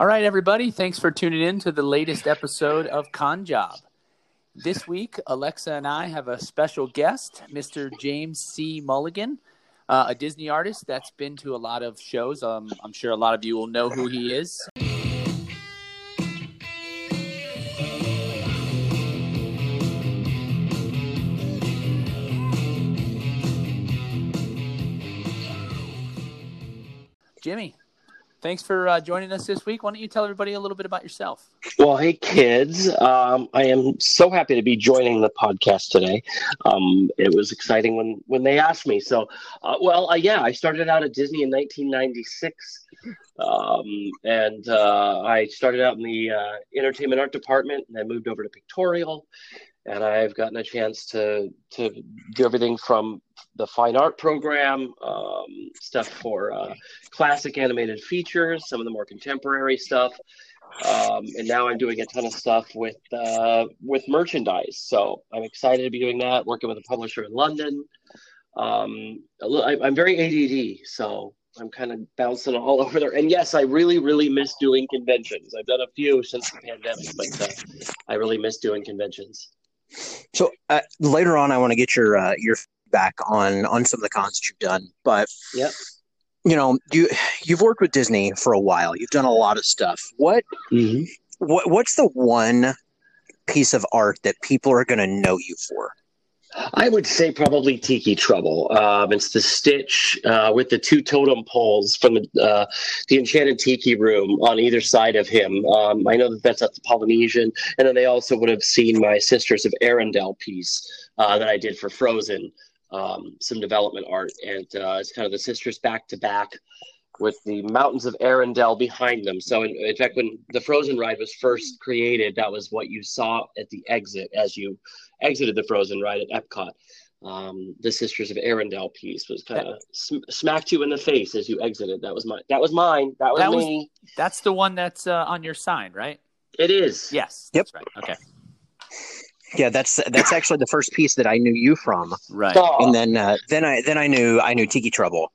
All right, everybody. Thanks for tuning in to the latest episode of Con Job. This week, Alexa and I have a special guest, Mr. James C. Mulligan, uh, a Disney artist that's been to a lot of shows. Um, I'm sure a lot of you will know who he is. Jimmy, thanks for uh, joining us this week. Why don't you tell everybody a little bit about yourself? Well, hey, kids. Um, I am so happy to be joining the podcast today. Um, it was exciting when, when they asked me. So, uh, well, uh, yeah, I started out at Disney in 1996. Um, and uh, I started out in the uh, entertainment art department and I moved over to pictorial and I've gotten a chance to to do everything from the fine art program, um, stuff for uh, classic animated features, some of the more contemporary stuff, um, and now I'm doing a ton of stuff with uh, with merchandise. So I'm excited to be doing that, working with a publisher in London. Um, I'm very ADD, so I'm kind of bouncing all over there. And yes, I really, really miss doing conventions. I've done a few since the pandemic, but uh, I really miss doing conventions. So uh, later on, I want to get your uh, your feedback on on some of the cons that you've done. But Yep. you know, you you've worked with Disney for a while. You've done a lot of stuff. What Mm-hmm. what what's the one piece of art that people are going to know you for? I would say probably Tiki Trouble. Um, it's the Stitch uh, with the two totem poles from the uh, the Enchanted Tiki Room on either side of him. Um, I know that that's at the Polynesian, and then they also would have seen my Sisters of Arendelle piece uh, that I did for Frozen, um, some development art, and uh, it's kind of the sisters back to back with the mountains of Arendelle behind them. So, in, in fact, when the Frozen ride was first created, that was what you saw at the exit as you exited the Frozen ride at Epcot. Um, the Sisters of Arendelle piece was kind of sm- smacked you in the face as you exited. That was my. That was mine. That was That was- me. That's the one that's uh, on your sign, right? It is. Yes. Yep. That's right. Okay. Yeah, that's that's actually the first piece that I knew you from, Right. And then uh, then I then I knew I knew Tiki Trouble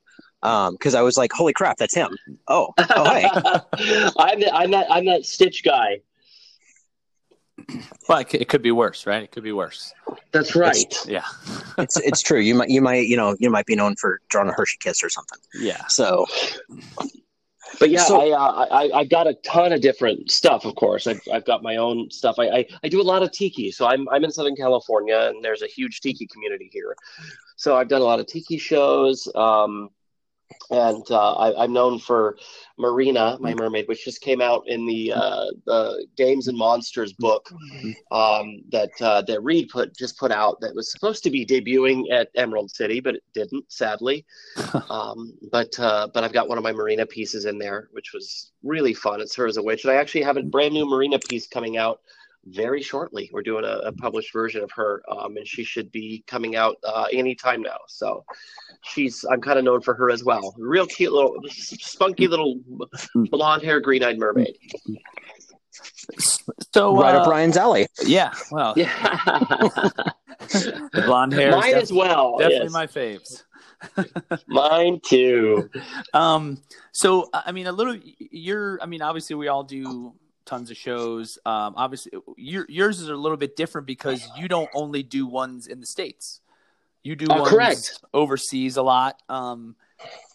because I was like, holy crap, that's him. Oh, oh hey, I'm, the, I'm that. I'm that Stitch guy. Well, it could, it could be worse, right? It could be worse. That's right. Yeah. it's it's true. You might you might you know you might be known for drawing a Hershey kiss or something. Yeah. So But yeah, So- I, uh, I I've got a ton of different stuff. Of course, I've I've got my own stuff. I, I I do a lot of tiki. So I'm I'm in Southern California, and there's a huge tiki community here. So I've done a lot of tiki shows. Um, and uh, I, I'm known for Marina, my mermaid, which just came out in the uh, the Games and Monsters book um, that uh, that Reed put just put out. That was supposed to be debuting at Emerald City, but it didn't, sadly. um, but uh, but I've got one of my Marina pieces in there, which was really fun. It's her as a witch, and I actually have a brand new Marina piece coming out very shortly. We're doing a, a published version of her, um, and she should be coming out uh, anytime now. So she's I'm kind of known for her as well. Real cute little, spunky little blonde hair, green eyed mermaid. So right uh, up Ryan's alley. Yeah. Well, Yeah, the blonde hair. is mine as well. definitely yes. my faves. Mine too. Um. So I mean, a little. You're. I mean, obviously, we all do tons of shows. Um. Obviously, your yours is a little bit different because you don't only do ones in the states. You do Oh, ones correct. overseas a lot. Um.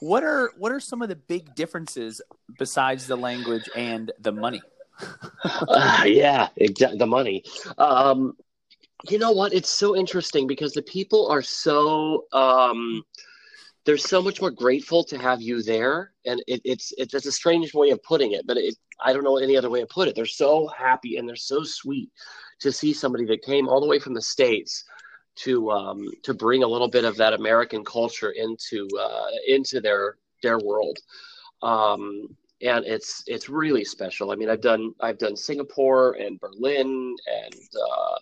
What are what are some of the big differences besides the language and the money? Uh, yeah, exa- the money. Um, you know what? It's so interesting because the people are so um, they're so much more grateful to have you there, and it, it's it's a strange way of putting it, but it, I don't know any other way to put it. They're so happy and they're so sweet to see somebody that came all the way from the states to um, to bring a little bit of that American culture into uh, into their their world. Um, and it's it's really special. I mean, I've done I've done Singapore and Berlin, and uh,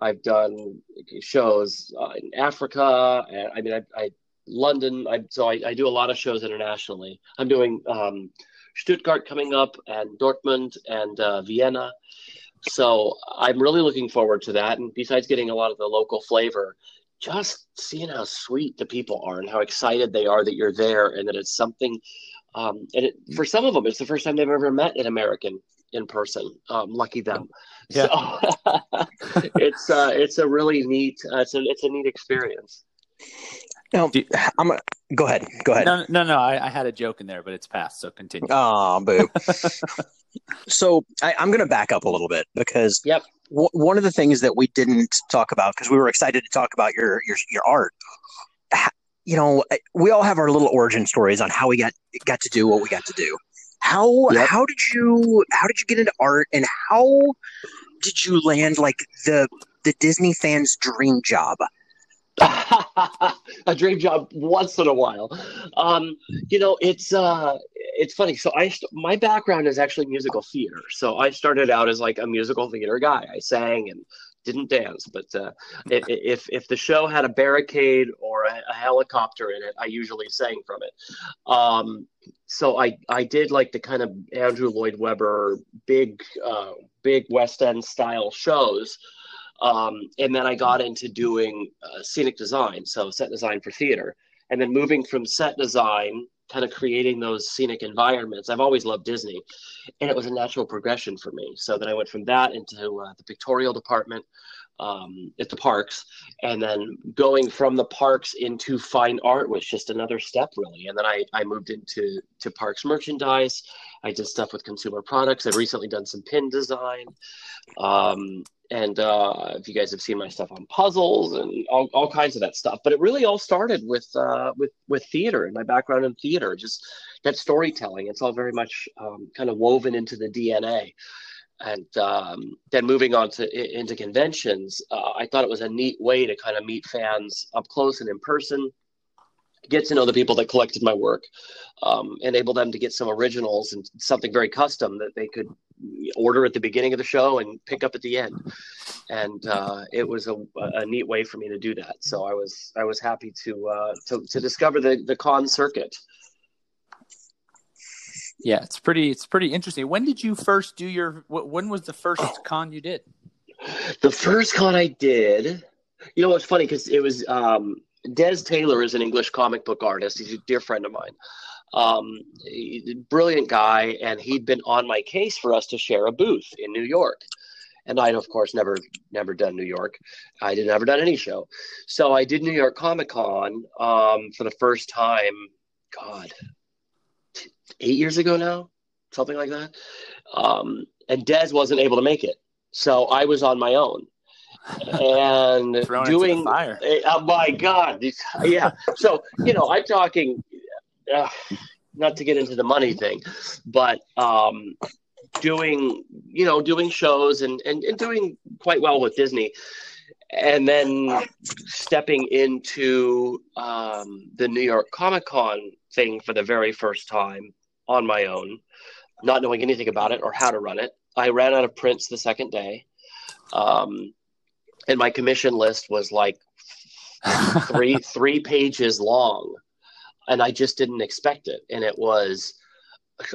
I've done shows uh, in Africa, and I mean, I, I London. I so I, I do a lot of shows internationally. I'm doing um, Stuttgart coming up, and Dortmund, and uh, Vienna. So I'm really looking forward to that. And besides getting a lot of the local flavor, just seeing how sweet the people are and how excited they are that you're there, and that it's something Um, and it, for some of them, it's the first time they've ever met an American in person. Um, lucky them. Yeah. So it's uh, it's a really neat uh, it's a it's a neat experience. Now, Do- I'm gonna go ahead. Go ahead. No, no, no. I, I had a joke in there, but it's past. So continue. Oh, boo. so I, I'm going to back up a little bit because Yep. w- one of the things that we didn't talk about because we were excited to talk about your your your art. You know, we all have our little origin stories on how we got got to do what we got to do. How Yep. how did you how did you get into art and how did you land like the the Disney fans' dream job? a dream job once in a while. Um, you know, it's uh, it's funny. So I, st- my background is actually musical theater. So I started out as like a musical theater guy. I sang and didn't dance, but uh, if if the show had a barricade or a, a helicopter in it, I usually sang from it. Um, so I I did like the kind of Andrew Lloyd Webber big uh, big West End style shows. Um, and then I got into doing uh, scenic design, so set design for theater, and then moving from set design, kind of creating those scenic environments. I've always loved Disney, and it was a natural progression for me. So then I went from that into uh, the pictorial department um, at the parks, and then going from the parks into fine art was just another step, really. And then I, I moved into to parks merchandise. I did stuff with consumer products. I've recently done some pin design. Um, and uh, if you guys have seen my stuff on puzzles and all, all kinds of that stuff, but it really all started with uh, with with theater and my background in theater, just that storytelling. It's all very much um, kind of woven into the DNA. And um, then moving on to into conventions, uh, I thought it was a neat way to kind of meet fans up close and in person, get to know the people that collected my work, um, enable them to get some originals and something very custom that they could order at the beginning of the show and pick up at the end and uh, it was a, a neat way for me to do that so i was i was happy to uh, to, to discover the the con circuit Yeah, it's pretty. It's pretty interesting. When did you first do your? When was the first con you did? the first con i did you know what's funny because it was um des taylor is an english comic book artist he's a dear friend of mine um brilliant guy and he'd been on my case for us to share a booth in new york and I'd of course never never done New York. I would never done any show, so I did New York Comic Con um, for the first time. God, eight years ago now, something like that. Um, and Des wasn't able to make it, so I was on my own and Thrown doing. fire. Eh, Oh my God! Yeah. So you know, I'm talking. Uh, not to get into the money thing, but um, doing you know doing shows and, and and doing quite well with Disney, and then stepping into um, the New York Comic Con thing for the very first time on my own, not knowing anything about it or how to run it. I ran out of prints the second day, um, and my commission list was like three three pages long, and I just didn't expect it. And it was,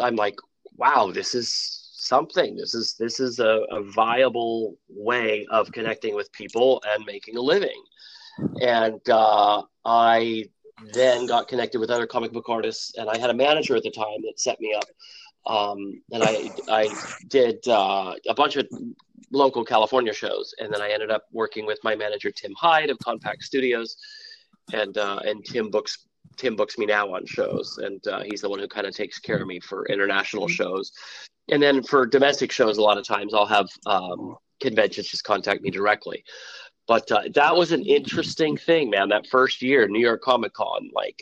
I'm like, wow, this is something. This is this is a, a viable way of connecting with people and making a living. And uh, I then got connected with other comic book artists, and I had a manager at the time that set me up. Um, and I I did uh, a bunch of local California shows, and then I ended up working with my manager Tim Hyde of Compact Studios, and uh, and Tim books Tim books me now on shows, and uh, he's the one who kind of takes care of me for international shows, and then for domestic shows, a lot of times I'll have um, conventions just contact me directly. But uh, that was an interesting thing, man. That first year, New York Comic Con, like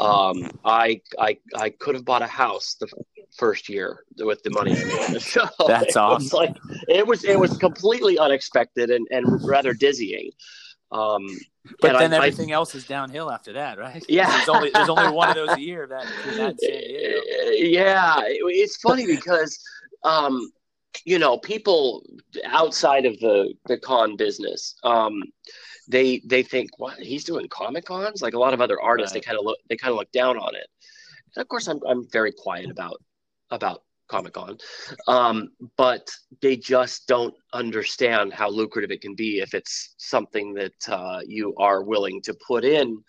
um, I I I could have bought a house the first year with the money I made on the show. That's it awesome. Was like it was it was completely unexpected and, and rather dizzying. Um, But then I- I- everything else is downhill after that, right? Yeah. There's only there's only one of those a year that that San Diego. yeah it- it's funny because um you know people outside of the the con business um they they think what he's doing comic cons like a lot of other artists they kind of look they kind of look down on it and of course i'm i'm very quiet about about comic con um but they just don't understand how lucrative it can be if it's something that uh, you are willing to put in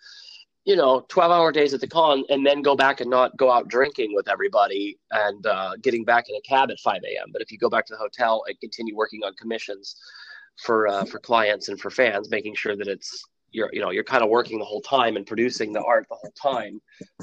you know, 12 hour days at the con and then go back and not go out drinking with everybody and uh, getting back in a cab at 5 a.m. But if you go back to the hotel and continue working on commissions for uh, for clients and for fans, making sure that it's you're you know you're kind of working the whole time and producing the art the whole time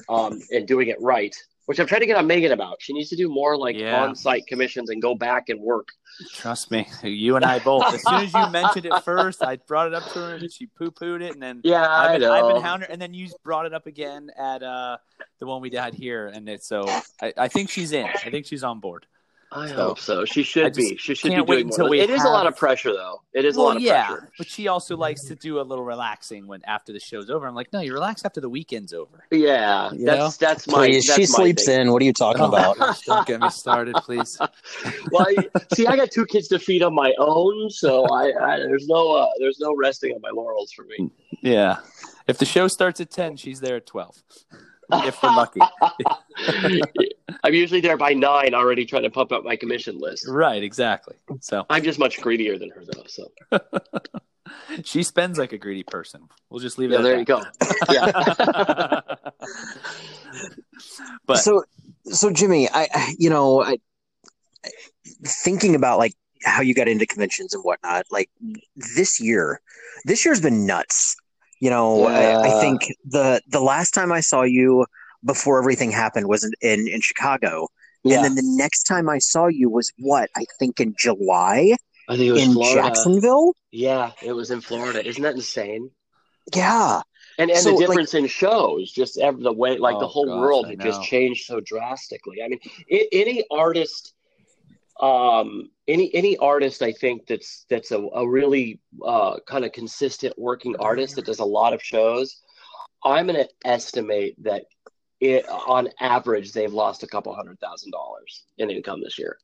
um, and doing it right which i'm trying to get on megan about she needs to do more like Yeah. on-site commissions and go back and work Trust me, you and I both. As soon as you mentioned it first, I brought it up to her and she poo pooed it, and then yeah I've i been, know I've been hounding her, and then you brought it up again at uh, the one we had here, and it's so I, I think she's in. I think she's on board. I so- hope so she should just be she should be can't wait doing until more we it is a lot of pressure though it is a lot of yeah, pressure but she also likes to do a little relaxing when after the show's over. I'm like, no, you relax after the weekend's over. yeah You that's that's my Please, that's she my sleeps thing. in. What are you talking Oh, about? gosh, don't get me started, please. well I- see i got two kids to feed on my own so i, I there's no uh, there's no resting on my laurels for me Yeah, if the show starts at ten, she's there at twelve. If we're lucky, i'm usually there by nine already trying to pump up my commission list right? Exactly. So i'm just much greedier than her though so she spends like a greedy person. We'll just leave it. yeah at there you go yeah but so so Jimmy, I I- you know, I thinking about like how you got into conventions and whatnot, like this year, this year's been nuts. You know, I, I think the the last time I saw you before everything happened was in in, in Chicago, yeah and then the next time I saw you was what? I think in July? I think it was in florida. Jacksonville. yeah it was in florida. Isn't that insane? Yeah, and and So, the like- difference in shows just every, the way like the Oh, whole gosh, world had just changed so drastically. I mean i any artist um any any artist i think that's that's a, a really uh kind of consistent working artist that does a lot of shows i'm going to estimate that it, on average they've lost a couple hundred thousand dollars in income this year.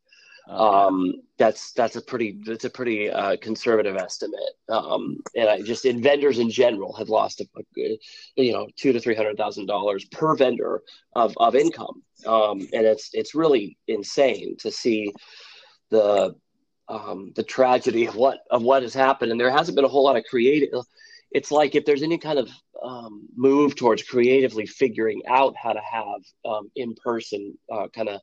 Um that's that's a pretty that's a pretty uh conservative estimate. Um and i just in vendors in general have lost a, a you know two to three hundred thousand dollars per vendor of of income. Um and it's it's really insane to see the um the tragedy of what of what has happened and there hasn't been a whole lot of creative it's like if there's any kind of um, move towards creatively figuring out how to have um, in-person uh, kind of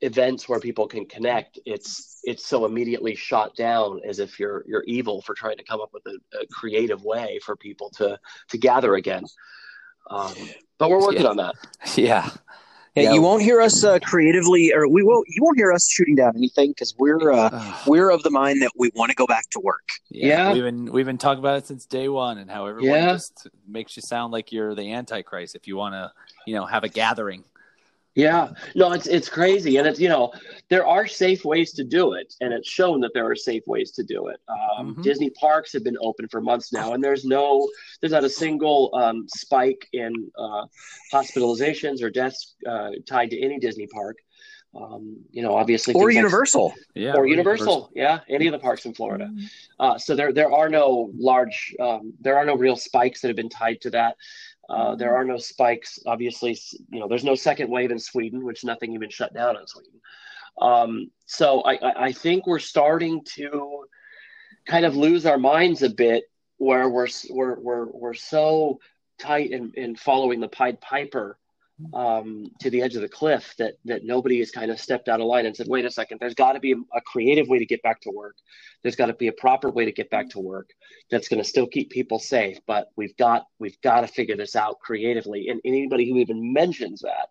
events where people can connect it's it's so immediately shot down as if you're you're evil for trying to come up with a, a creative way for people to to gather again um, but we're working Yeah. on that yeah. Yeah. Yeah. You won't hear us uh, creatively, or we won't. You won't hear us shooting down anything because we're uh, we're of the mind that we want to go back to work. Yeah. we've been we've been talking about it since day one, and how everyone Yeah. just makes you sound like you're the Antichrist if you want to, you know, have a gathering. Yeah, no, it's it's crazy, and it's you know there are safe ways to do it, and it's shown that there are safe ways to do it. Um, Mhm. Disney parks have been open for months now, and there's no there's not a single um, spike in uh, hospitalizations or deaths uh, tied to any Disney park. Um, you know, obviously, Or things like- Universal. Yeah, or we're Universal, yeah, any of the parks in Florida. Uh, so there there are no large um, there are no real spikes that have been tied to that. Uh, there are no spikes. Obviously, you know, there's no second wave in Sweden, which nothing even shut down in Sweden. Um, so I, I, think we're starting to kind of lose our minds a bit, where we're we're we're, we're so tight in, in following the Pied Piper um, to the edge of the cliff that that nobody has kind of stepped out of line and said, "Wait a second, there's got to be a, creative way to get back to work. There's got to be a proper way to get back to work that's going to still keep people safe. But we've got we've got to figure this out creatively. And anybody who even mentions that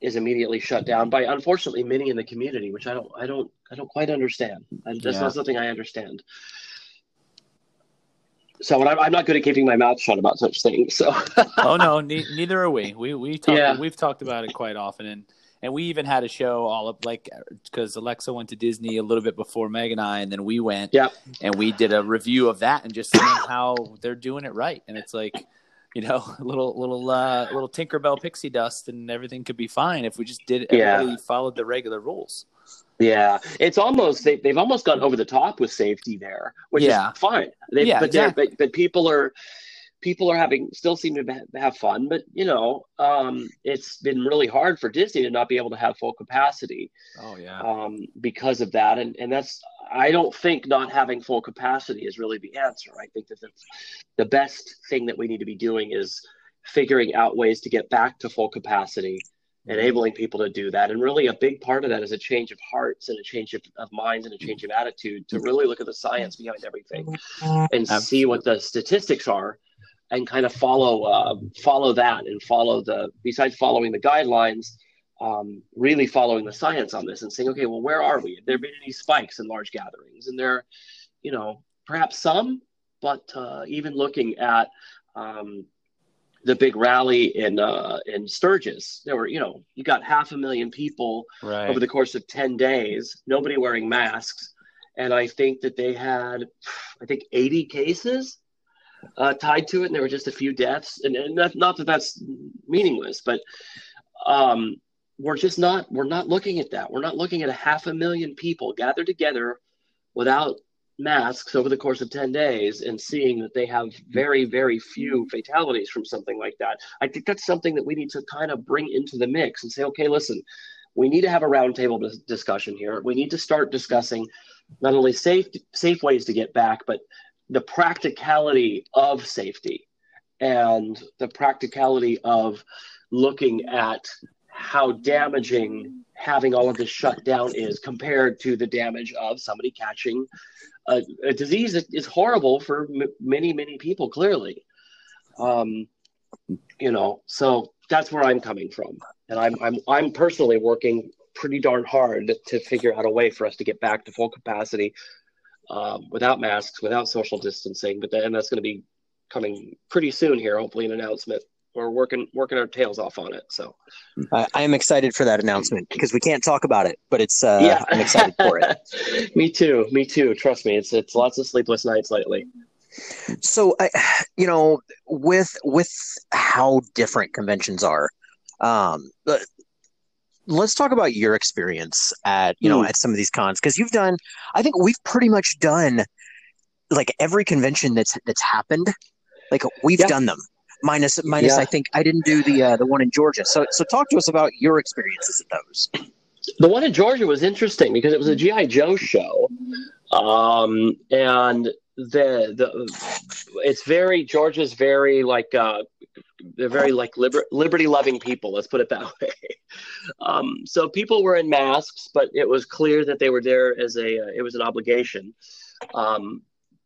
is immediately shut down by, unfortunately, many in the community, which I don't I don't I don't quite understand. I, that's Yeah. not something I understand. So, I'm, I'm not good at keeping my mouth shut about such things. So, oh no, ne- neither are we. We we talk, Yeah. we've talked about it quite often, and and we even had a show all up like because Alexa went to Disney a little bit before Meg and I, and then we went, Yeah. and we did a review of that and just seeing how they're doing it right, and it's like. You know, a little little uh, little Tinkerbell pixie dust, and everything could be fine if we just did Yeah. everybody followed the regular rules. Yeah, it's almost they, they've almost gone over the top with safety there, which Yeah. is fine. They, Yeah, but exactly. but but people are people are having still seem to have fun, but you know, um, it's been really hard for Disney to not be able to have full capacity Oh yeah, um, because of that, and and that's I don't think not having full capacity is really the answer. I think that that's the best thing that we need to be doing is figuring out ways to get back to full capacity, enabling people to do that. And really, a big part of that is a change of hearts and a change of, of minds and a change of attitude to really look at the science behind everything and see what the statistics are and kind of follow uh, follow that and follow the besides following the guidelines um, really following the science on this and saying okay well where are we? Have there been any spikes in large gatherings? And there you know perhaps some but uh, even looking at um, the big rally in uh, in Sturgis, there were you know you got half a million people Right. over the course of ten days, nobody wearing masks, and I think that they had I think eighty cases uh, tied to it, and there were just a few deaths, and, and not, not that that's meaningless, but um, we're just not we're not looking at that. We're not looking at a half a million people gathered together without masks over the course of 10 days and seeing that they have very very few fatalities from something like that. I think that's something that we need to kind of bring into the mix and say okay listen we need to have a roundtable discussion here. We need to start discussing not only safe safe ways to get back but the practicality of safety and the practicality of looking at how damaging having all of this shut down is compared to the damage of somebody catching a, a disease that is horrible for m- many many people clearly. Um, you know so that's where i'm coming from. And i'm i'm i'm personally working pretty darn hard to figure out a way for us to get back to full capacity um, without masks without social distancing. But then that's going to be coming pretty soon here hopefully an announcement we're working working our tails off on it so I, I am excited for that announcement because we can't talk about it, but it's uh, I'm excited for it. me too. Me too. Trust me. It's it's lots of sleepless nights lately. So I, you know, with with how different conventions are, um, but let's talk about your experience at you know Hmm. at some of these cons because you've done. I think we've pretty much done like every convention that's that's happened. Like we've Yeah. done them. Minus, minus. Yeah. I think I didn't do the uh, the one in Georgia. So, so talk to us about your experiences at those. The one in Georgia was interesting because it was a GI Joe show, um, and the the it's very Georgia's very like uh, they're very like liber- liberty loving people. Let's put it that way. Um, so people were in masks, but it was clear that they were there as a uh, it was an obligation, um,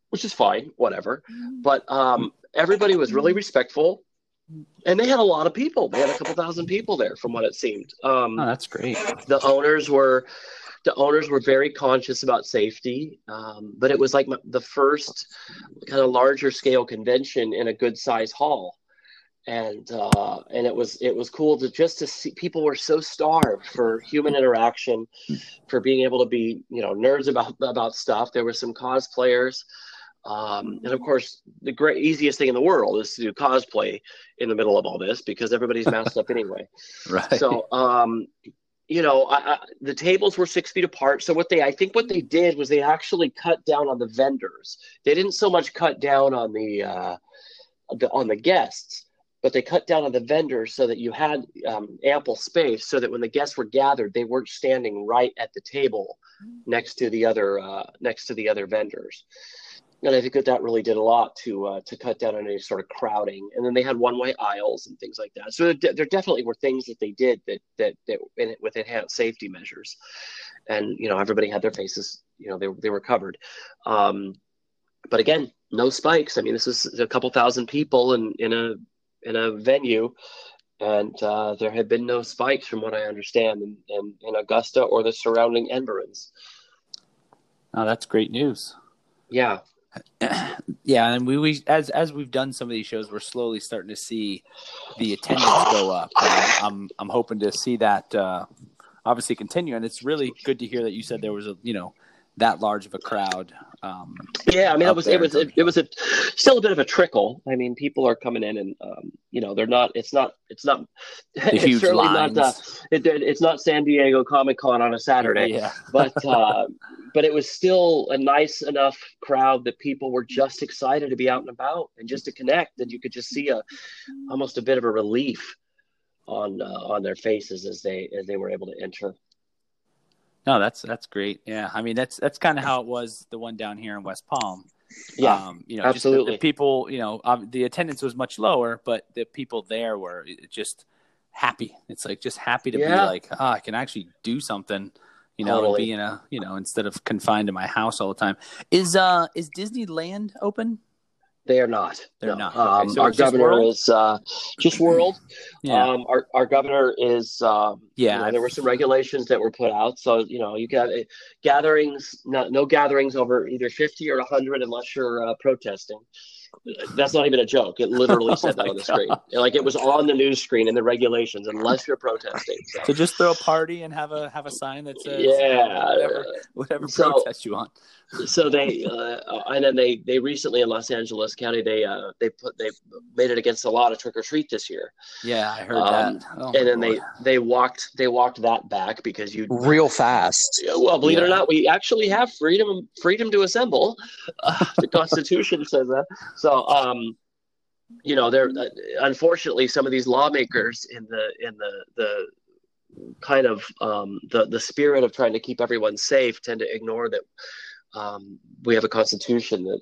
which is fine, whatever. But um, everybody was really respectful. And they had a lot of people. They had a couple thousand people there, from what it seemed. Um, Oh, that's great. the owners were the owners were very conscious about safety um, but it was like my, the first kind of larger scale convention in a good size hall and uh, and it was it was cool to just to see people were so starved for human interaction for being able to be you know nerds about about stuff there were some cosplayers um, and of course the great easiest thing in the world is to do cosplay in the middle of all this because everybody's masked up anyway Right. so, um, you know, I, I, the tables were six feet apart. So what they, I think, what they did was they actually cut down on the vendors. They didn't so much cut down on the, uh, the on the guests, but they cut down on the vendors so that you had um, ample space, so that when the guests were gathered, they weren't standing right at the table next to the other uh, next to the other vendors. And I think that that really did a lot to uh, to cut down on any sort of crowding. And then they had one way aisles and things like that. So there, there definitely were things that they did that that that in with enhanced safety measures. And you know everybody had their faces, you know they they were covered. Um, but again, no spikes. I mean, this was a couple thousand people in in a in a venue. And uh, there had been no spikes, from what I understand, in, in, in Augusta or the surrounding environs. Oh, that's great news. Yeah, Yeah, and we, we as as we've done some of these shows, we're slowly starting to see the attendance go up. I'm I'm hoping to see that uh, obviously continue, and it's really good to hear that you said there was a you know that large of a crowd. Um, Yeah, I mean, it was it was it, it was a still a bit of a trickle. I mean, people are coming in, and um, you know, they're not. It's not. It's not. it's huge certainly lines. not. Uh, it, it's not San Diego Comic Con on a Saturday, yeah, but uh, but it was still a nice enough crowd that people were just excited to be out and about and just to connect. And you could just see a almost a bit of a relief on uh, on their faces as they as they were able to enter. No, that's that's great. Yeah, I mean that's that's kind of how it was the one down here in West Palm. Yeah, um, you know, just the- absolutely. the, people, you know, um, the attendance was much lower, but the people there were just happy. It's like just happy to be like, ah, I can actually do something, you know, Totally. be in a, you know, instead of confined to my house all the time. Is uh is Disneyland open? They are not. They're No. not. Um, Okay, so our governor World? is uh, just world. Yeah, Um, our our governor is. Um, Yeah, you know, there were some regulations that were put out, so you know you got uh, gatherings, no, no gatherings over either fifty or hundred unless you're uh, protesting. That's not even a joke. It literally Oh said that on the screen, like it was on the news screen in the regulations, unless you're protesting. So. so just throw a party and have a have a sign that says Yeah. whatever whatever So- protest you want. So they uh, and then they they recently in Los Angeles County they uh they put they made it against a lot of trick or treat this year, Yeah, I heard Um, that. Oh, and then they Lord. they walked they walked that back because you Real fast. Well believe it or not we actually have freedom freedom to assemble. Uh, the Constitution says that. So um you know there uh, unfortunately some of these lawmakers in the in the the kind of um, the the spirit of trying to keep everyone safe tend to ignore that um, we have a constitution that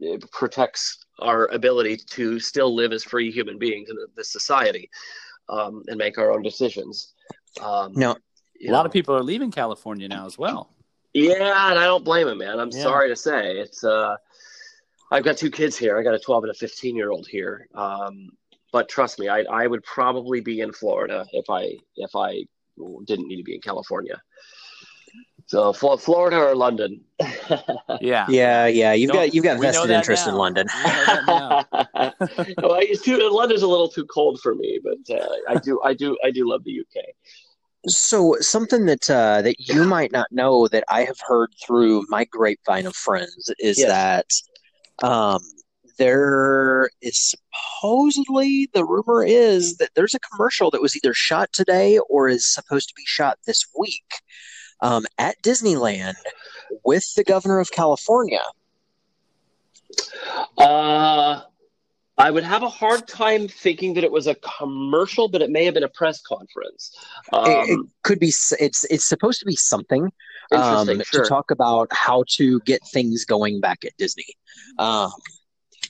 that protects our ability to still live as free human beings in this society um, and make our own decisions. Um, No. a lot know. of people are leaving California now as well. Yeah, and I don't blame them, man. I'm Yeah. sorry to say it's. Uh, I've got two kids here. I got a 12 and a 15 year old here. Um, but trust me, I I would probably be in Florida if I if I didn't need to be in California. So Fl- Florida or London. Yeah. Yeah, yeah. You've Don't- got you've got vested that interest in. London. We know that now. well, it's too, London's a little too cold for me, but uh, I do I do I do love the UK. So something that uh, that you might not know that I have heard through my grapevine of friends is Yes. that um, there is supposedly the rumor is that there's a commercial that was either shot today or is supposed to be shot this week um, at Disneyland with the governor of California. Uh, I would have a hard time thinking that it was a commercial, but it may have been a press conference. Um, it, it could be it's it's supposed to be something um, sure. to talk about how to get things going back at Disney. Um,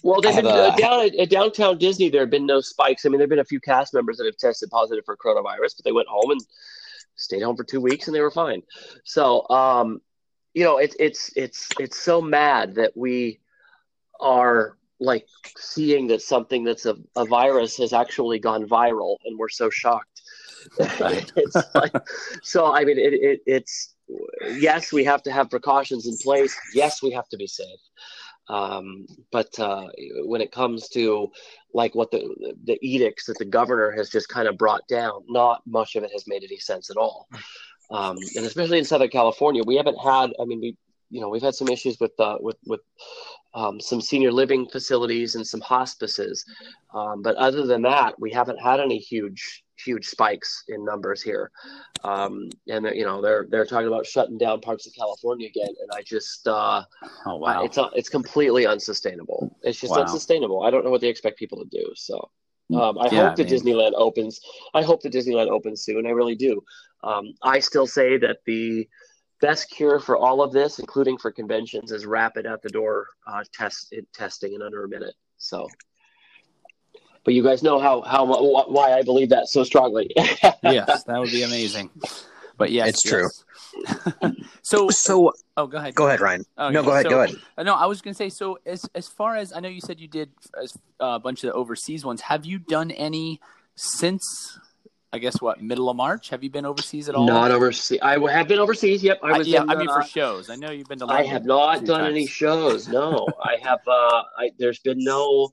well, they've been have uh, down at, at downtown Disney. There have been no spikes. I mean, there have been a few cast members that have tested positive for coronavirus, but they went home and stayed home for two weeks, and they were fine. So, um, you know, it's it's it's it's so mad that we are like seeing that something that's a, a virus has actually gone viral, and we're so shocked. Right. like, so I mean, it, it, it's yes, we have to have precautions in place. Yes, we have to be safe. Um, but uh, when it comes to like what the the edicts that the governor has just kind of brought down, not much of it has made any sense at all. Um, and especially in Southern California, we haven't had. I mean, we you know we've had some issues with uh, with with um, some senior living facilities and some hospices, um, but other than that, we haven't had any huge huge spikes in numbers here. Um, and you know they're they're talking about shutting down parts of California again, and I just uh, Oh wow. it's not, it's completely unsustainable. It's just Wow. unsustainable. I don't know what they expect people to do. So um, I Yeah, hope that I mean- Disneyland opens. I hope that Disneyland opens soon. I really do. Um, I still say that the best cure for all of this, including for conventions, is rapid at the door uh, test testing in under a minute. So. But you guys know how how why I believe that so strongly. yes, that would be amazing. But yes, It's true. so, so oh, go ahead. go ahead, Ryan. Oh, no, go ahead. So- go ahead. Uh, no, I was going to say. So, as as far as I know, you said you did as, uh, a bunch of the overseas ones. Have you done any since? I guess what middle of March? Have you been overseas at all? Not overseas. I have been overseas. Yep, I I, was. yeah, in, I mean uh, for shows. I know you've been to. I have not few done any shows. No, I have. Uh, I there's been no.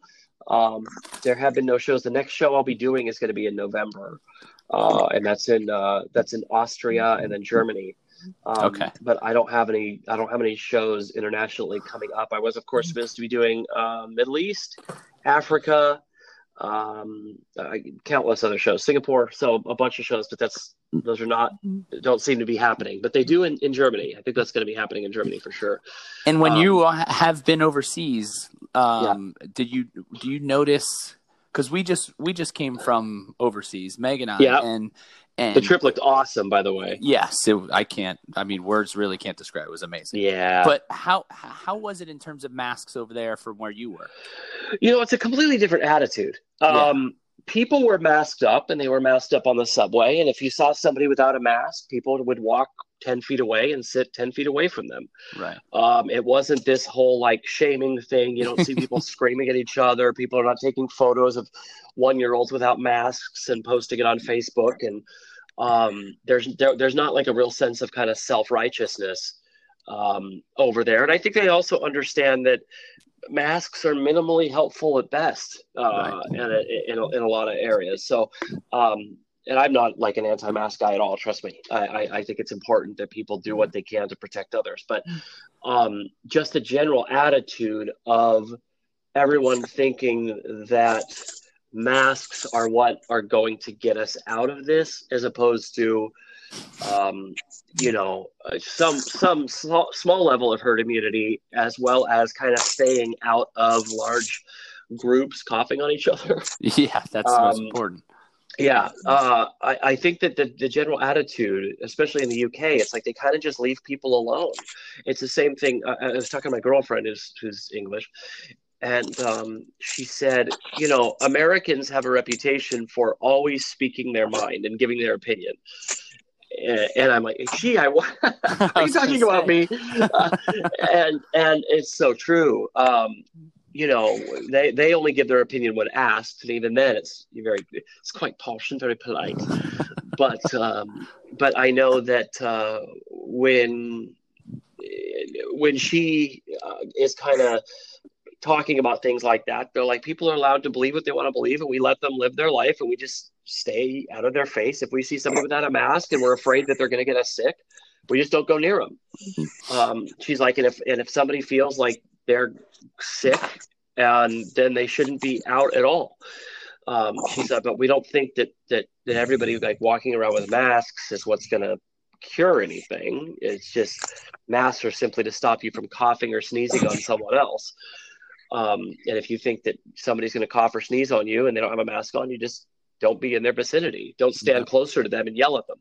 Um, there have been no shows. The next show I'll be doing is going to be in November, uh, and that's in uh, that's in Austria and then Germany. Um, Okay. But I don't have any. I don't have any shows internationally coming up. I was, of course, supposed to be doing uh, Middle East, Africa, um, uh, countless other shows, Singapore. So a bunch of shows, but that's those are not don't seem to be happening. But they do in, in Germany. I think that's going to be happening in Germany for sure. And when Um, you have been overseas, um, did you do you notice? Because we just we just came from overseas, Meg and I, Yeah. and And The trip looked awesome, by the way. yes, it, I can't. I mean, words really can't describe. It was amazing. Yeah. But how how was it in terms of masks over there from where you were? You know, it's a completely different attitude. Um, People were masked up and they were masked up on the subway. And if you saw somebody without a mask, people would walk 10 feet away and sit 10 feet away from them. Right. Um, it wasn't this whole like shaming thing. You don't see people screaming at each other. People are not taking photos of one year olds without masks and posting it on Facebook. And um, there's there, there's not like a real sense of kind of self righteousness um, over there. And I think they also understand that masks are minimally helpful at best uh, Right. in, a, in, a, in a lot of areas. So, um, and I'm not like an anti-mask guy at all. Trust me. I, I, I think it's important that people do what they can to protect others. But um, just the general attitude of everyone thinking that masks are what are going to get us out of this, as opposed to, um, you know, uh, some some small, small level of herd immunity, as well as kind of staying out of large groups coughing on each other. Yeah, that's the most Um, important. Yeah, uh, I, I think that the, the general attitude, especially in the UK, it's like they kind of just leave people alone. It's the same thing. I, I was talking to my girlfriend who's, who's English, and um, she said, you know, Americans have a reputation for always speaking their mind and giving their opinion. And, and I'm like, gee, I, are you talking about me? Uh, and and it's so true. Um, you know, they they only give their opinion when asked, and even then, it's very it's quite posh and very polite. but um, but I know that uh, when when she uh, is kind of talking about things like that, they're like people are allowed to believe what they want to believe, and we let them live their life, and we just stay out of their face. If we see somebody without a mask and we're afraid that they're going to get us sick, we just don't go near them. Um, she's like, and if and if somebody feels like they're sick, and then they shouldn't be out at all. Um, she said, but we don't think that that that everybody like walking around with masks is what's going to cure anything. It's just masks are simply to stop you from coughing or sneezing on someone else. Um, and if you think that somebody's going to cough or sneeze on you and they don't have a mask on, you just don't be in their vicinity. Don't stand Yeah. closer to them and yell at them.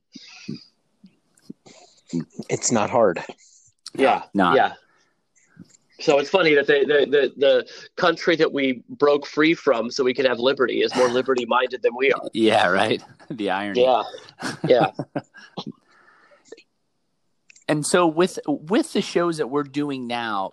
It's not hard. Yeah, Not. yeah. So it's funny that the, the the the country that we broke free from so we can have liberty is more liberty minded than we are. Yeah, right. The irony. Yeah, yeah. And so with with the shows that we're doing now,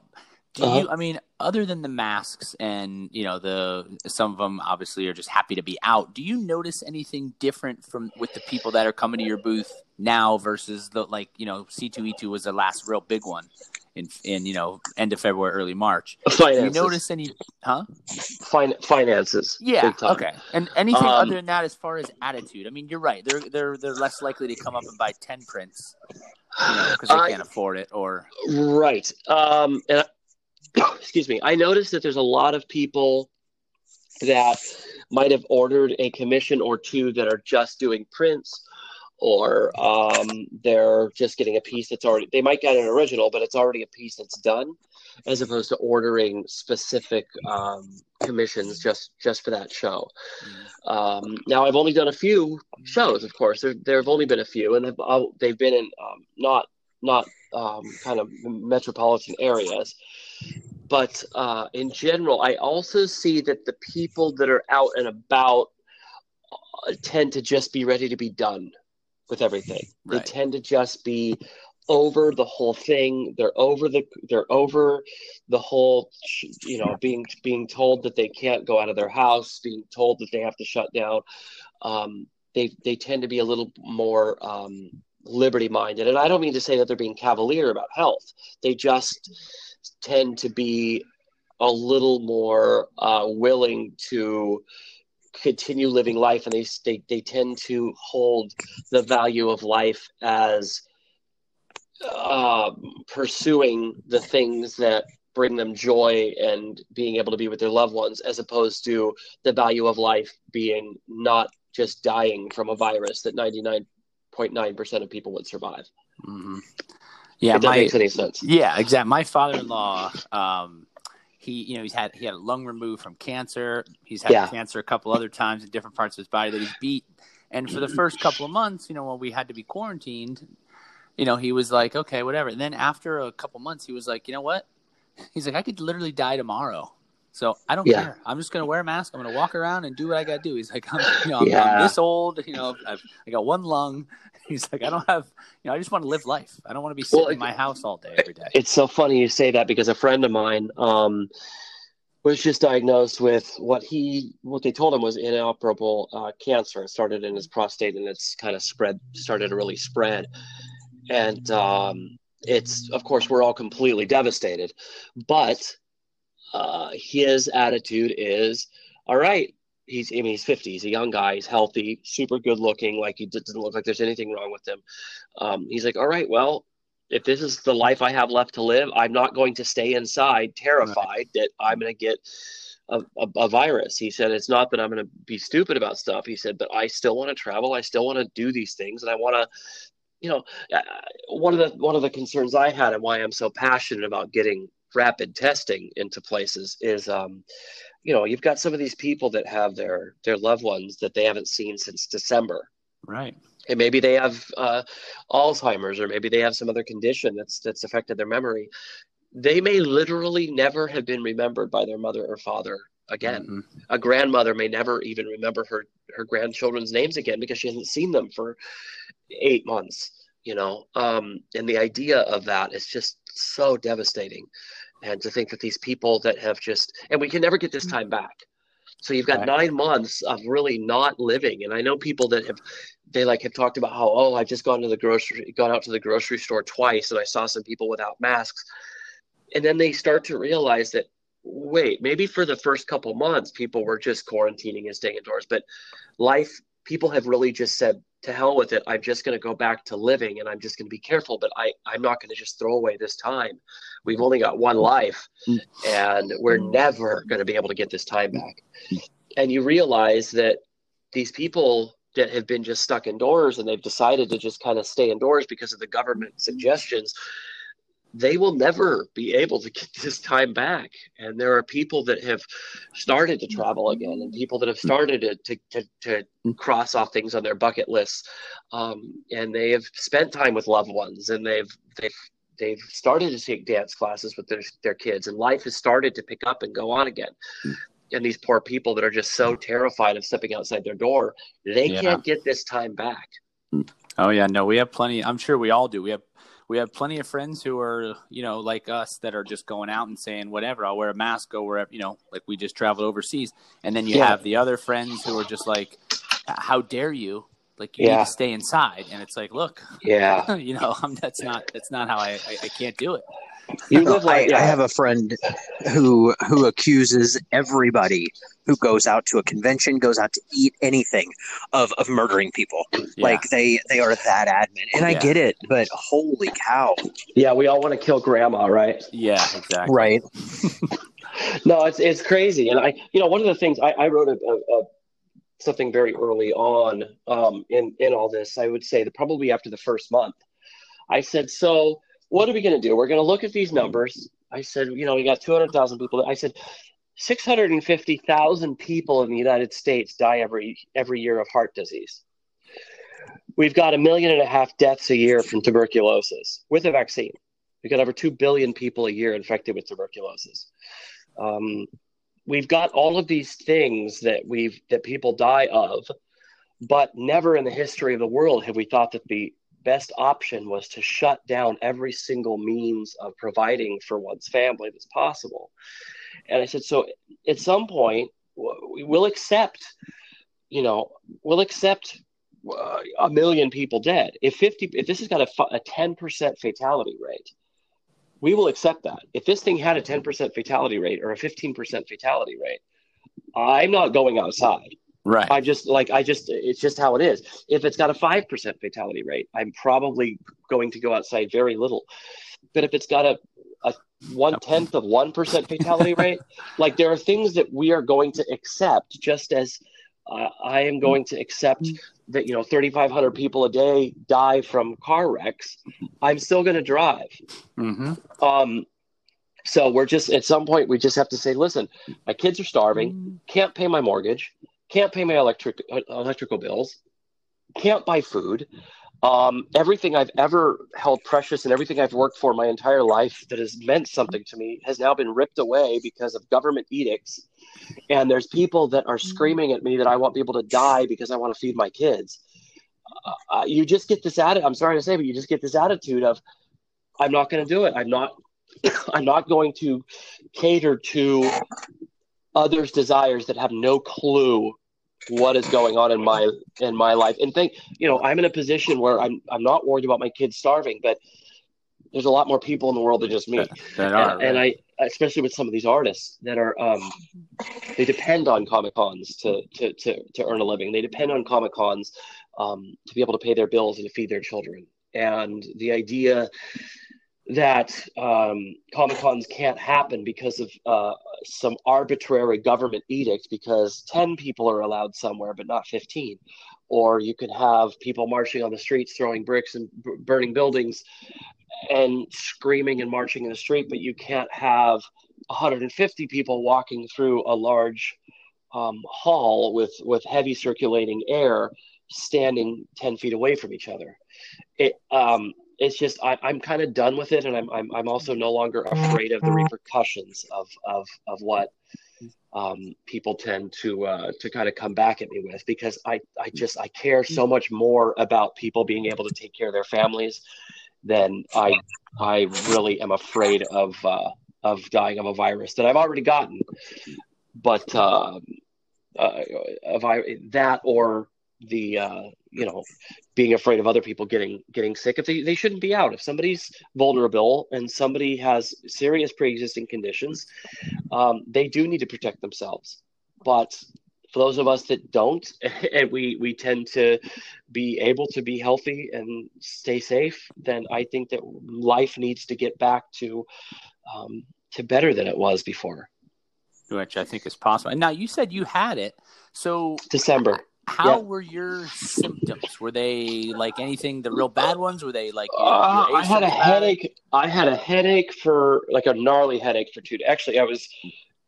do Uh-huh. you? I mean, other than the masks and you know the some of them obviously are just happy to be out. Do you notice anything different from with the people that are coming to your booth now versus the like you know C two E two was the last real big one in in you know end of February early March. Do you notice any? Huh? Fin- finances. Yeah. Okay. And anything Um, other than that, as far as attitude, I mean, you're right. They're they're they're less likely to come up and buy ten prints, you know, because they can't afford it. Or Right. Um, and I, excuse me. I noticed that there's a lot of people that might have ordered a commission or two that are just doing prints, or um, they're just getting a piece that's already. They might get an original, but it's already a piece that's done, as opposed to ordering specific um, commissions just just for that show. Um, now, I've only done a few shows, of course. There, there have only been a few, and they've, they've been in um, not not um, kind of metropolitan areas. But uh, in general, I also see that the people that are out and about uh, tend to just be ready to be done with everything. They tend to just be over the whole thing. They're over the they're over the whole you know being being told that they can't go out of their house, being told that they have to shut down. Um, they they tend to be a little more um, liberty minded, and I don't mean to say that they're being cavalier about health. They just tend to be a little more uh, willing to continue living life, and they, they they tend to hold the value of life as uh, pursuing the things that bring them joy and being able to be with their loved ones, as opposed to the value of life being not just dying from a virus that ninety nine point nine percent of people would survive. hmm yeah, if that my makes any sense. yeah, exactly. My father-in-law, um, he you know he's had he had a lung removed from cancer. He's had Yeah. cancer a couple other times in different parts of his body that he's beat. And for the first couple of months, you know, when we had to be quarantined, you know, he was like, okay, whatever. And then after a couple months, he was like, you know what? He's like, I could literally die tomorrow. So I don't Yeah. care. I'm just gonna wear a mask. I'm gonna walk around and do what I gotta do. He's like, I'm, you know, I'm, I'm this old. You know, I've, I got one lung. He's like, I don't have. You know, I just want to live life. I don't want to be sitting Well, in my house all day every day. It's so funny you say that because a friend of mine um, was just diagnosed with what he what they told him was inoperable uh, cancer. It started in his prostate and it's kind of spread started to really spread, and um, it's of course we're all completely devastated, but uh, his attitude is all right. He's I mean he's 50. He's a young guy. He's healthy, super good looking. Like he doesn't look like there's anything wrong with him. Um, he's like, all right, well, if this is the life I have left to live, I'm not going to stay inside terrified that I'm going to get a, a, a virus. He said, it's not that I'm going to be stupid about stuff. He said, but I still want to travel. I still want to do these things. And I want to, you know, uh, one of the, one of the concerns I had and why I'm so passionate about getting rapid testing into places is, um, you know, you've got some of these people that have their, their loved ones that they haven't seen since December Right. and maybe they have uh, Alzheimer's or maybe they have some other condition that's that's affected their memory. They may literally never have been remembered by their mother or father again. Mhm. A grandmother may never even remember her her grandchildren's names again because she hasn't seen them for eight months. You know, um, and the idea of that is just so devastating. And to think that these people that have just and we can never get this time back. So you've got Right. nine months of really not living. And I know people that have they like have talked about how oh I've just gone to the grocery gone out to the grocery store twice and I saw some people without masks. And then they start to realize that wait, maybe for the first couple months people were just quarantining and staying indoors, but life people have really just said to hell with it. I'm just going to go back to living and I'm just going to be careful, but I I'm not going to just throw away this time. We've only got one life mm. and we're mm. never going to be able to get this time back. Mm. And you realize that these people that have been just stuck indoors and they've decided to just kind of stay indoors because of the government suggestions they will never be able to get this time back and there are people that have started to travel again and people that have started to, to, to, to cross off things on their bucket lists um, and they have spent time with loved ones and they've they've they've started to take dance classes with their, their kids and life has started to pick up and go on again and these poor people that are just so terrified of stepping outside their door they Yeah. can't get this time back Oh yeah, no, we have plenty. I'm sure we all do. We have we have plenty of friends who are you know like us that are just going out and saying whatever. I'll wear a mask, go wherever you know. Like we just traveled overseas, and then you Yeah. have the other friends who are just like, "How dare you!" Like you need to stay inside, and it's like, look, yeah you know, I'm, that's not that's not how I, I I can't do it. You live like I, I have a friend who who accuses everybody who goes out to a convention, goes out to eat anything, of of murdering people. Yeah. Like they they are that adamant, and I Yeah. get it, but holy cow! yeah we all want to kill grandma right yeah, exactly. Right? no it's it's crazy and i you know one of the things i, I wrote a, a, a something very early on um, in in all this i would say that probably after the first month i said so what are we going to do? We're going to look at these numbers. I said you know we got 200000 people. I said 650000 people in the united states die every every year of heart disease. We've got a million and a half deaths a year from tuberculosis with a vaccine. We've got over 2 billion people a year infected with tuberculosis. Um, we've got all of these things that we've that people die of but never in the history of the world have we thought that the best option was to shut down every single means of providing for one's family that's possible and i said so at some point we will accept you know we'll accept uh, a million people dead if 50 if this has got a, a 10% fatality rate we will accept that. If this thing had a 10% fatality rate or a 15% fatality rate, I'm not going outside. Right. I just like I just it's just how it is. If it's got a 5% fatality rate, I'm probably going to go outside very little. But if it's got a a one tenth of one percent fatality rate, like there are things that we are going to accept, just as uh, I am going to accept that you know 3,500 people a day die from car wrecks. I'm still going to drive. hmm Um, so we're just at some point we just have to say, listen, my kids are starving, can't pay my mortgage, can't pay my electric uh, electrical bills. can't buy food. Um, everything I've ever held precious and everything I've worked for my entire life that has meant something to me has now been ripped away because of government edicts. And there's people that are screaming at me that I want people to die because I want to feed my kids. Uh, uh you just get this attitude. I'm sorry to say, but you just get this attitude of, I'm not going to do it. I'm not. I'm not going to cater to others' desires that have no clue what is going on in my in my life. And think you know i'm in a position where i'm i'm not worried about my kids starving but there's a lot more people in the world than just me. That are, and, and i especially with some of these artists that are um they depend on comic cons to, to to to earn a living. They depend on comic cons um to be able to pay their bills and to feed their children. And the idea that um, Comic Cons can't happen because of uh, some arbitrary government edict because 10 people are allowed somewhere but not 15. Or you could have people marching on the streets, throwing bricks and b- burning buildings and screaming and marching in the street, but you can't have 150 people walking through a large um, hall with, with heavy circulating air standing 10 feet away from each other. It, um, it's just I, am kind of done with it, and I'm, I'm I'm also no longer afraid of the repercussions of of of what um, people tend to uh, to kind of come back at me with because I I just I care so much more about people being able to take care of their families than I I really am afraid of uh, of dying of a virus that I've already gotten, but uh, uh, of I, that or the uh, you know being afraid of other people getting getting sick if they, they shouldn't be out. If somebody's vulnerable and somebody has serious pre-existing conditions um, they do need to protect themselves. But for those of us that don't and we we tend to be able to be healthy and stay safe then i think that life needs to get back to um, to better than it was before. Which i think is possible. And now you said you had it. So december how yeah. were your symptoms? Were they like anything, the real bad ones? Were they like? Your, uh, I had a headache. I had a headache for like a gnarly headache for two. Actually, I was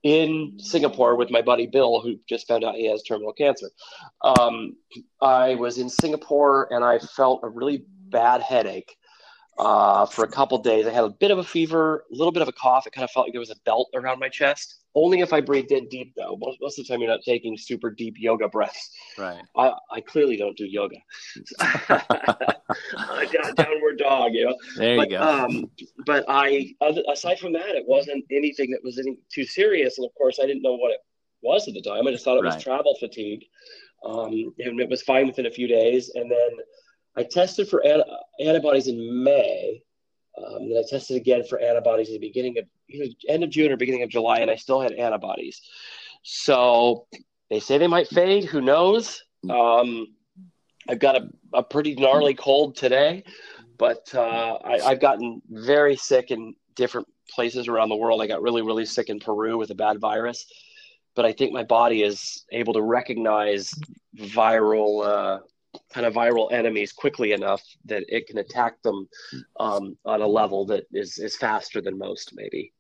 in Singapore with my buddy Bill, who just found out he has terminal cancer. Um, I was in Singapore and I felt a really bad headache uh, for a couple days. I had a bit of a fever, a little bit of a cough. It kind of felt like there was a belt around my chest. Only if I breathed in deep, though. Most, most of the time, you're not taking super deep yoga breaths. Right. I, I clearly don't do yoga. downward dog, you know. There but, you go. Um, but I, aside from that, it wasn't anything that was any too serious. And of course, I didn't know what it was at the time. I just thought it right. was travel fatigue. Um, and it was fine within a few days. And then I tested for an- antibodies in May. Um, then I tested again for antibodies at the beginning of end of June or beginning of July, and I still had antibodies. So they say they might fade. Who knows? Um, I've got a, a pretty gnarly cold today, but uh, I, I've gotten very sick in different places around the world. I got really, really sick in Peru with a bad virus, but I think my body is able to recognize viral uh, kind of viral enemies quickly enough that it can attack them um, on a level that is, is faster than most, maybe.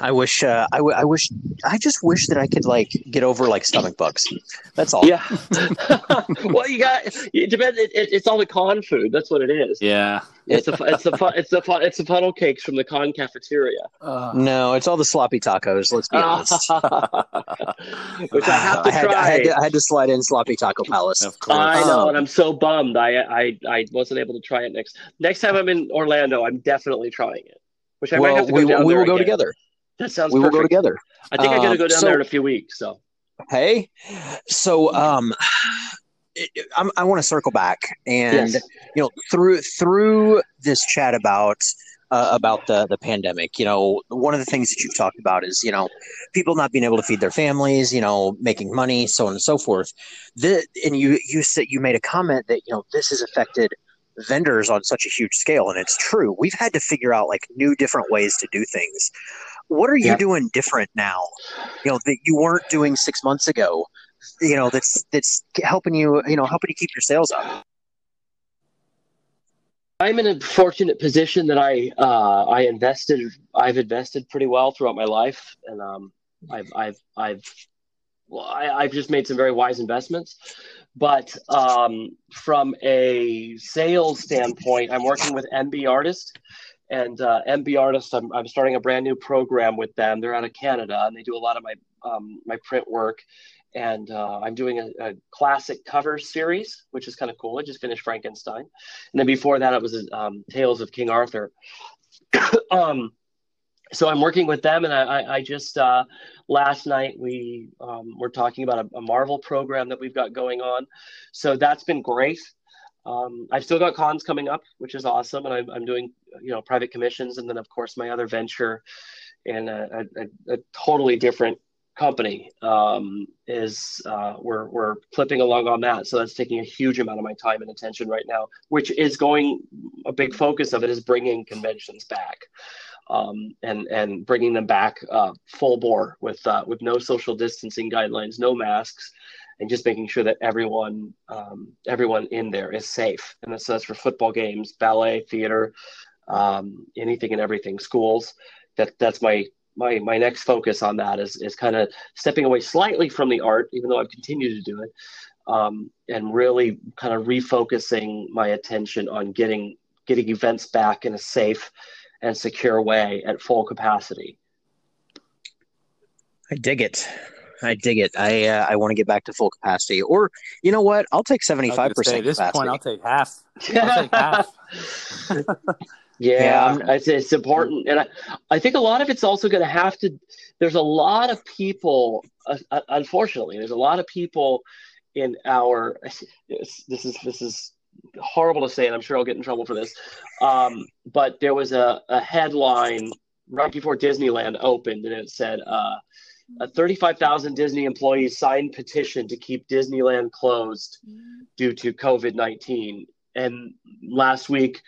I wish, uh, I, w- I wish, I just wish that I could like get over like stomach bugs. That's all. Yeah. well, you got it depends. It, it, it's all the con food. That's what it is. Yeah. It's the it's the it's the it's the funnel cakes from the con cafeteria. Uh, no, it's all the sloppy tacos. Let's be honest. Which I have to I had, try. I had, to, I had to slide in sloppy taco palace. Of course. I know, Um, and I'm so bummed. I, I I wasn't able to try it next next time I'm in Orlando. I'm definitely trying it. Which I might have to go we, down we will go again. together. That sounds We will go together. I think I got to Um, go down so- there in a few weeks. So Hey, so um, I'm, I want to circle back and Yes. you know through through this chat about uh, about the the pandemic, you know, one of the things that you've talked about is you know people not being able to feed their families, you know, making money, so on and so forth. The, and you you said you made a comment that you know this has affected vendors on such a huge scale, and it's true. We've had to figure out like new different ways to do things. What are you doing different now? You know that you weren't doing six months ago. You know that's that's helping you. You know helping you keep your sales up. I'm in a fortunate position that I uh, I invested I've invested pretty well throughout my life, and um, I've I've I've I, I've just made some very wise investments. But um, from a sales standpoint, I'm working with MB Artist. And uh, MB Artist, I'm, I'm starting a brand new program with them. They're out of Canada, and they do a lot of my um, my print work. And uh, I'm doing a, a, classic cover series, which is kind of cool. I just finished Frankenstein, and then before that, it was um, Tales of King Arthur. um, so I'm working with them, and I, I just uh, last night we um, were talking about a, a, Marvel program that we've got going on. So that's been great. Um, I've still got cons coming up, which is awesome, and I'm, I'm, doing you know private commissions, and then of course my other venture in a, a, a totally different company um, is uh, we're we're clipping along on that. So that's taking a huge amount of my time and attention right now, which is going a big focus of it is bringing conventions back um, and and bringing them back uh, full bore with uh, with no social distancing guidelines, no masks, and just making sure that everyone um, everyone in there is safe. And that's, that's for football games, ballet, theater, um, anything and everything, schools. That that's my my my next focus on that is is kind of stepping away slightly from the art, even though I've continued to do it, um, and really kind of refocusing my attention on getting getting events back in a safe and secure way at full capacity. I dig it. I dig it. I uh, I want to get back to full capacity, or you know what? I'll take seventy five percent. At this capacity. point, I'll take half. I'll take half. yeah, yeah. It's, it's important, and I, I think a lot of it's also going to have to. There's a lot of people. Uh, uh, unfortunately, there's a lot of people in our. This is this is horrible to say, and I'm sure I'll get in trouble for this. Um, but there was a, a, headline right before Disneyland opened, and it said, uh, 35,000 Disney employees signed petition to keep Disneyland closed due to COVID 19. And last week,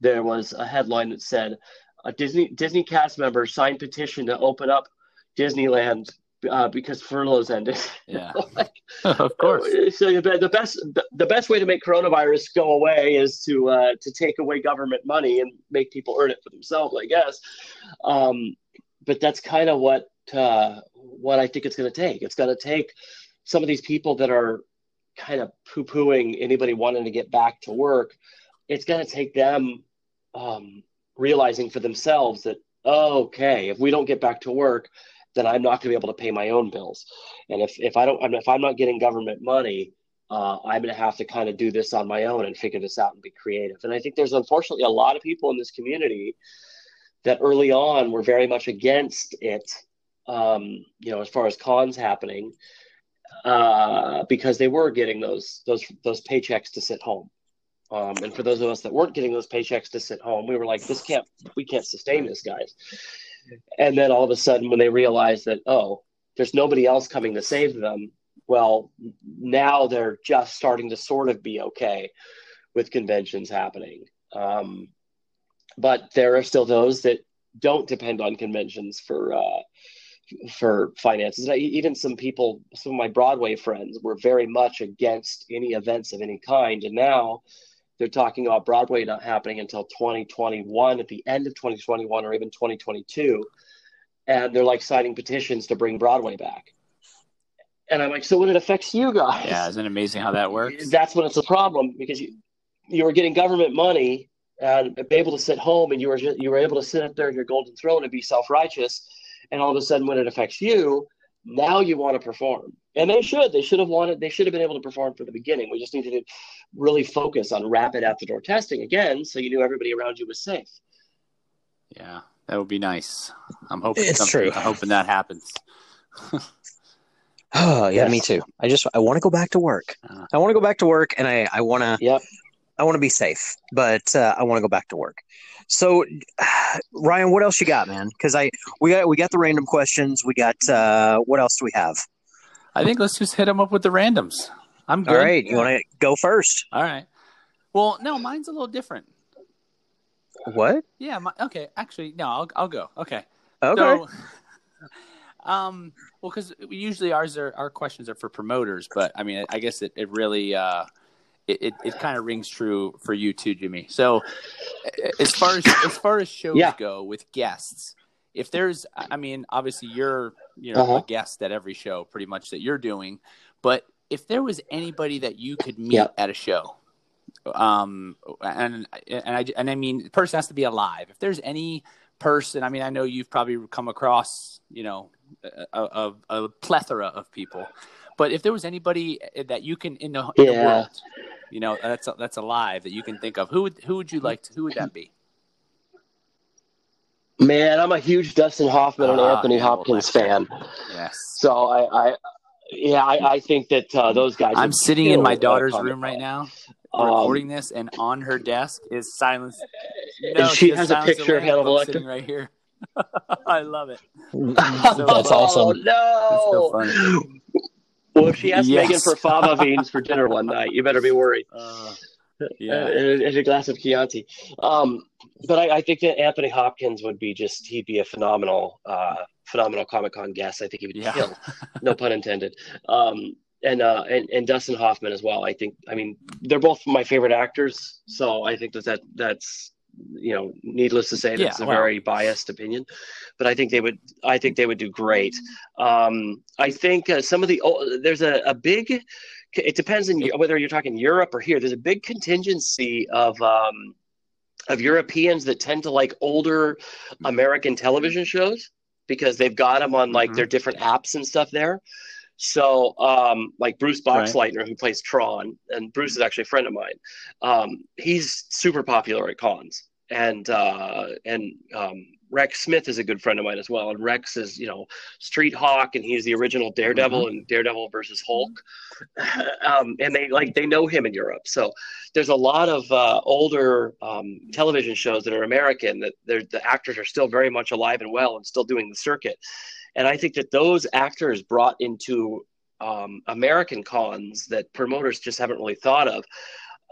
there was a headline that said, a Disney Disney cast member signed petition to open up Disneyland uh, because furloughs ended. Yeah, like, of course. So the best the best way to make coronavirus go away is to uh, to take away government money and make people earn it for themselves, I guess. Um, but that's kind of what uh, what I think it's going to take. It's going to take some of these people that are kind of poo pooing anybody wanting to get back to work. It's going to take them um, realizing for themselves that okay, if we don't get back to work then I'm not going to be able to pay my own bills. And if, if I don't, if I'm not getting government money, uh, I'm going to have to kind of do this on my own and figure this out and be creative. And I think there's unfortunately a lot of people in this community that early on were very much against it. Um, you know, as far as cons happening, uh, because they were getting those those those paychecks to sit home. Um, and for those of us that weren't getting those paychecks to sit home, we were like, "This can't, we can't sustain this, guys." And then all of a sudden, when they realize that, oh, there's nobody else coming to save them, well, now they're just starting to sort of be okay with conventions happening. Um, but there are still those that don't depend on conventions for uh, for finances. And even some people, some of my Broadway friends, were very much against any events of any kind, and now they're talking about Broadway not happening until 2021, at the end of 2021 or even 2022. And they're like signing petitions to bring Broadway back. And I'm like, so when it affects you guys, yeah, isn't it amazing how that works? That's when it's a problem because you you were getting government money and be able to sit home, and you were just, you were able to sit up there in your golden throne and be self righteous, and all of a sudden when it affects you, now you want to perform and they should. They should have wanted they should have been able to perform from the beginning. We just needed to really focus on rapid at the door testing again so you knew everybody around you was safe. Yeah that would be nice. I'm hoping it's true. I'm hoping that happens. Oh yeah yes. me too. I just i want to go back to work. Uh, i want to go back to work and i i want to yep. I want to be safe but uh, i want to go back to work. So, Ryan, what else you got, man? Because I we got we got the random questions. We got uh, what else do we have? I think let's just hit them up with the randoms. I'm good. All right, you want to go first? All right. Well, no, mine's a little different. What? Yeah. My, okay. Actually, no. I'll I'll go. Okay. Okay. So, um. Well, because usually ours are our questions are for promoters, but I mean, I guess it it really uh it, it, it kind of rings true for you too, Jimmy. So as far as as far as shows yeah. go with guests, if there's, I mean, obviously you're you know Uh-huh. a guest at every show, pretty much that you're doing, but if there was anybody that you could meet Yeah. at a show, um, and and I and I mean, the person has to be alive. If there's any person, I mean, I know you've probably come across, you know, a, a, a plethora of people, but if there was anybody that you can in the, in the world, you know, that's that's alive that you can think of, who would who would you like to? Who would that be? Man, I'm a huge Dustin Hoffman and Ah, Anthony yeah, Hopkins that's- fan. Yes. So I, I yeah, I, I think that uh, those guys. I'm sitting in my daughter's Comic room right Con. now, Um, recording this, and on her desk is silence. No, And she just has a picture of Lamb Hannibal Lecter. sitting right here. I love it. That's awesome. Oh, so no. funny. well, if she asks Yes. Megan for fava beans for dinner one night, you better be worried. Uh, yeah. and, and a glass of Chianti. Um, but I, I think that Anthony Hopkins would be just, he'd be a phenomenal, uh, phenomenal Comic Con guest. I think he would Yeah. kill, no pun intended. Um, and, uh, and, and Dustin Hoffman as well. I think, I mean, they're both my favorite actors. So I think that, that that's, you know, needless to say, that's Yeah, a very biased opinion, but I think they would, I think they would do great. Um, I think uh, some of the, oh, there's a, a big, it depends on whether you're talking Europe or here. There's a big contingency of um, of Europeans that tend to like older American television shows because they've got them on like Mhm. their different apps and stuff there. So, um, like Bruce Boxleitner, who plays Tron, and Bruce is actually a friend of mine. Um, he's super popular at cons, and uh, and um, Rex Smith is a good friend of mine as well. And Rex is, you know, Street Hawk, and he's the original Daredevil in Daredevil versus Hulk. um, and they like they know him in Europe, so there's a lot of uh, older um, television shows that are American that they're, the actors are still very much alive and well and still doing the circuit. And I think that those actors brought into um, American cons that promoters just haven't really thought of.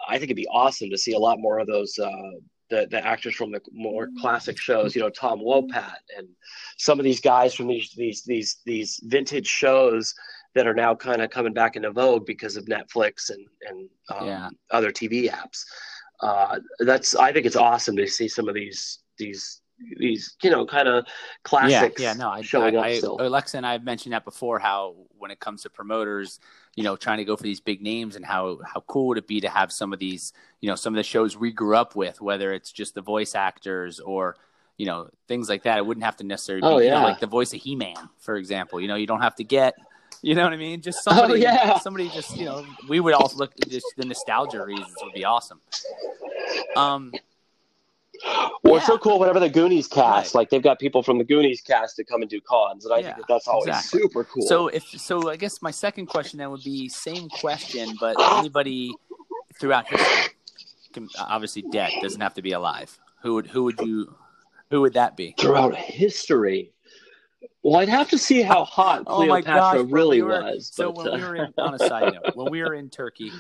I think it'd be awesome to see a lot more of those uh, the the actors from the more classic shows. You know, Tom Wopat and some of these guys from these these these these vintage shows that are now kind of coming back into vogue because of Netflix and and um, Yeah. other TV apps. Uh, that's I think it's awesome to see some of these these these you know kind of classics Yeah, yeah, no, I, showing I, up I, still. Alexa and I have mentioned that before. How when it comes to promoters, you know, trying to go for these big names, and how how cool would it be to have some of these, you know, some of the shows we grew up with, whether it's just the voice actors or you know things like that. It wouldn't have to necessarily be, Oh, you know, like the voice of He Man, for example. You know, you don't have to get. You know what I mean? Just somebody, Oh, yeah. somebody just, you know, we would also look just the nostalgia reasons would be awesome. Um, Well, it's so cool whenever the Goonies cast, Right. like they've got people from the Goonies cast to come and do cons, and I Yeah, think that that's always exactly. super cool. So if so, I guess my second question then would be same question, but anybody throughout history, can, obviously dead, doesn't have to be alive. Who would who would you who would that be? throughout history, well, I'd have to see how hot Oh Cleopatra gosh! really we were- was. So but, when uh, we were in, on a side note, when we were in Turkey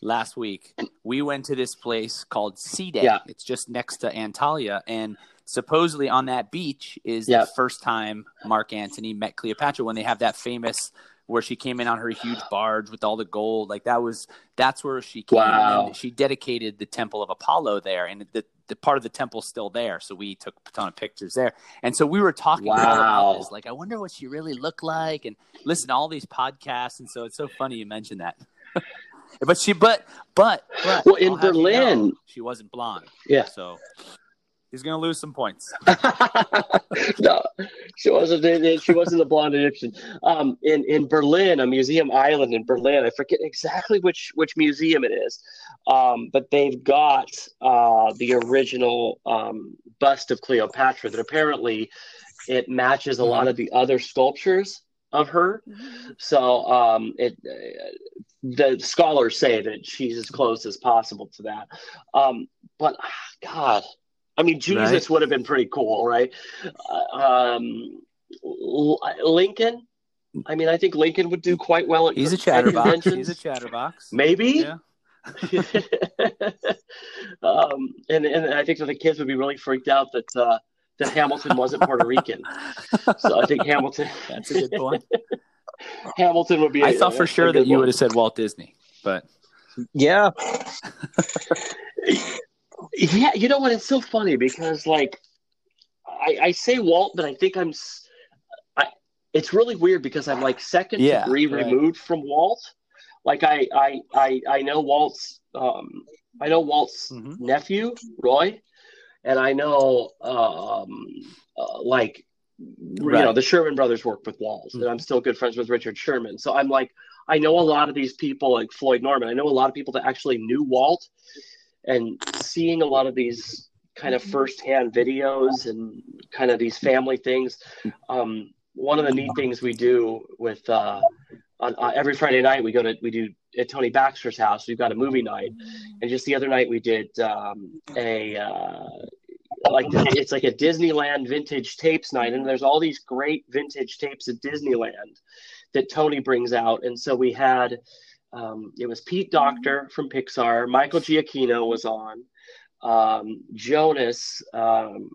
last week, we went to this place called Side. Yeah. It's just next to Antalya, and supposedly on that beach is Yeah. the first time Mark Antony met Cleopatra when they have that famous where she came in on her huge barge with all the gold. Like that was that's where she came. Wow. And she dedicated the temple of Apollo there, and the the part of the temple's still there. So we took a ton of pictures there, and so we were talking Wow. about this. Like, I wonder what she really looked like, and listen to all these podcasts. And so it's so funny you mentioned that. but she, but but but Well, in I'll you Berlin- know, she wasn't blonde. yeah. So he's gonna lose some points. no, she wasn't. She wasn't the blonde Egyptian. Um, in in Berlin, a museum island in Berlin. I forget exactly which which museum it is, um, but they've got uh, the original um, bust of Cleopatra. That apparently it matches a lot of the other sculptures of her. So um, it. Uh, the scholars say that she's as close as possible to that. Um, but ah, God, I mean, Jesus Right. would have been pretty cool, right? Uh, um, Lincoln. I mean, I think Lincoln would do quite well at He's a at chatterbox. conventions. He's a chatterbox. Maybe. Yeah. um, and and I think that the kids would be really freaked out that uh, that Hamilton wasn't Puerto Rican. So I think Hamilton That's a good point. Hamilton would be. I a- thought for a sure good that you one. would have said Walt Disney, but Yeah. Yeah, you know what? It's so funny because like I I, I say Walt, but I think I'm. s- I, it's really weird because I'm like second Yeah, degree right. removed from Walt. Like I, I, I, I know Walt's. Um, I know Walt's Mhm. nephew Roy, and I know um, uh, like you know the Sherman brothers work with Walt, and I'm still good friends with Richard Sherman. So I'm like I know a lot of these people like Floyd Norman. I know a lot of people that actually knew Walt, and seeing a lot of these kind of firsthand videos and kind of these family things. Um, one of the neat things we do with uh, on, uh, every Friday night we go to we do at Tony Baxter's house. We've got a movie night, and just the other night we did um, a uh, like it's like a Disneyland vintage tapes night, and there's all these great vintage tapes at Disneyland that Tony brings out, and so we had. Um, it was Pete Docter from Pixar. Michael Giacchino was on. Um, Jonas, um,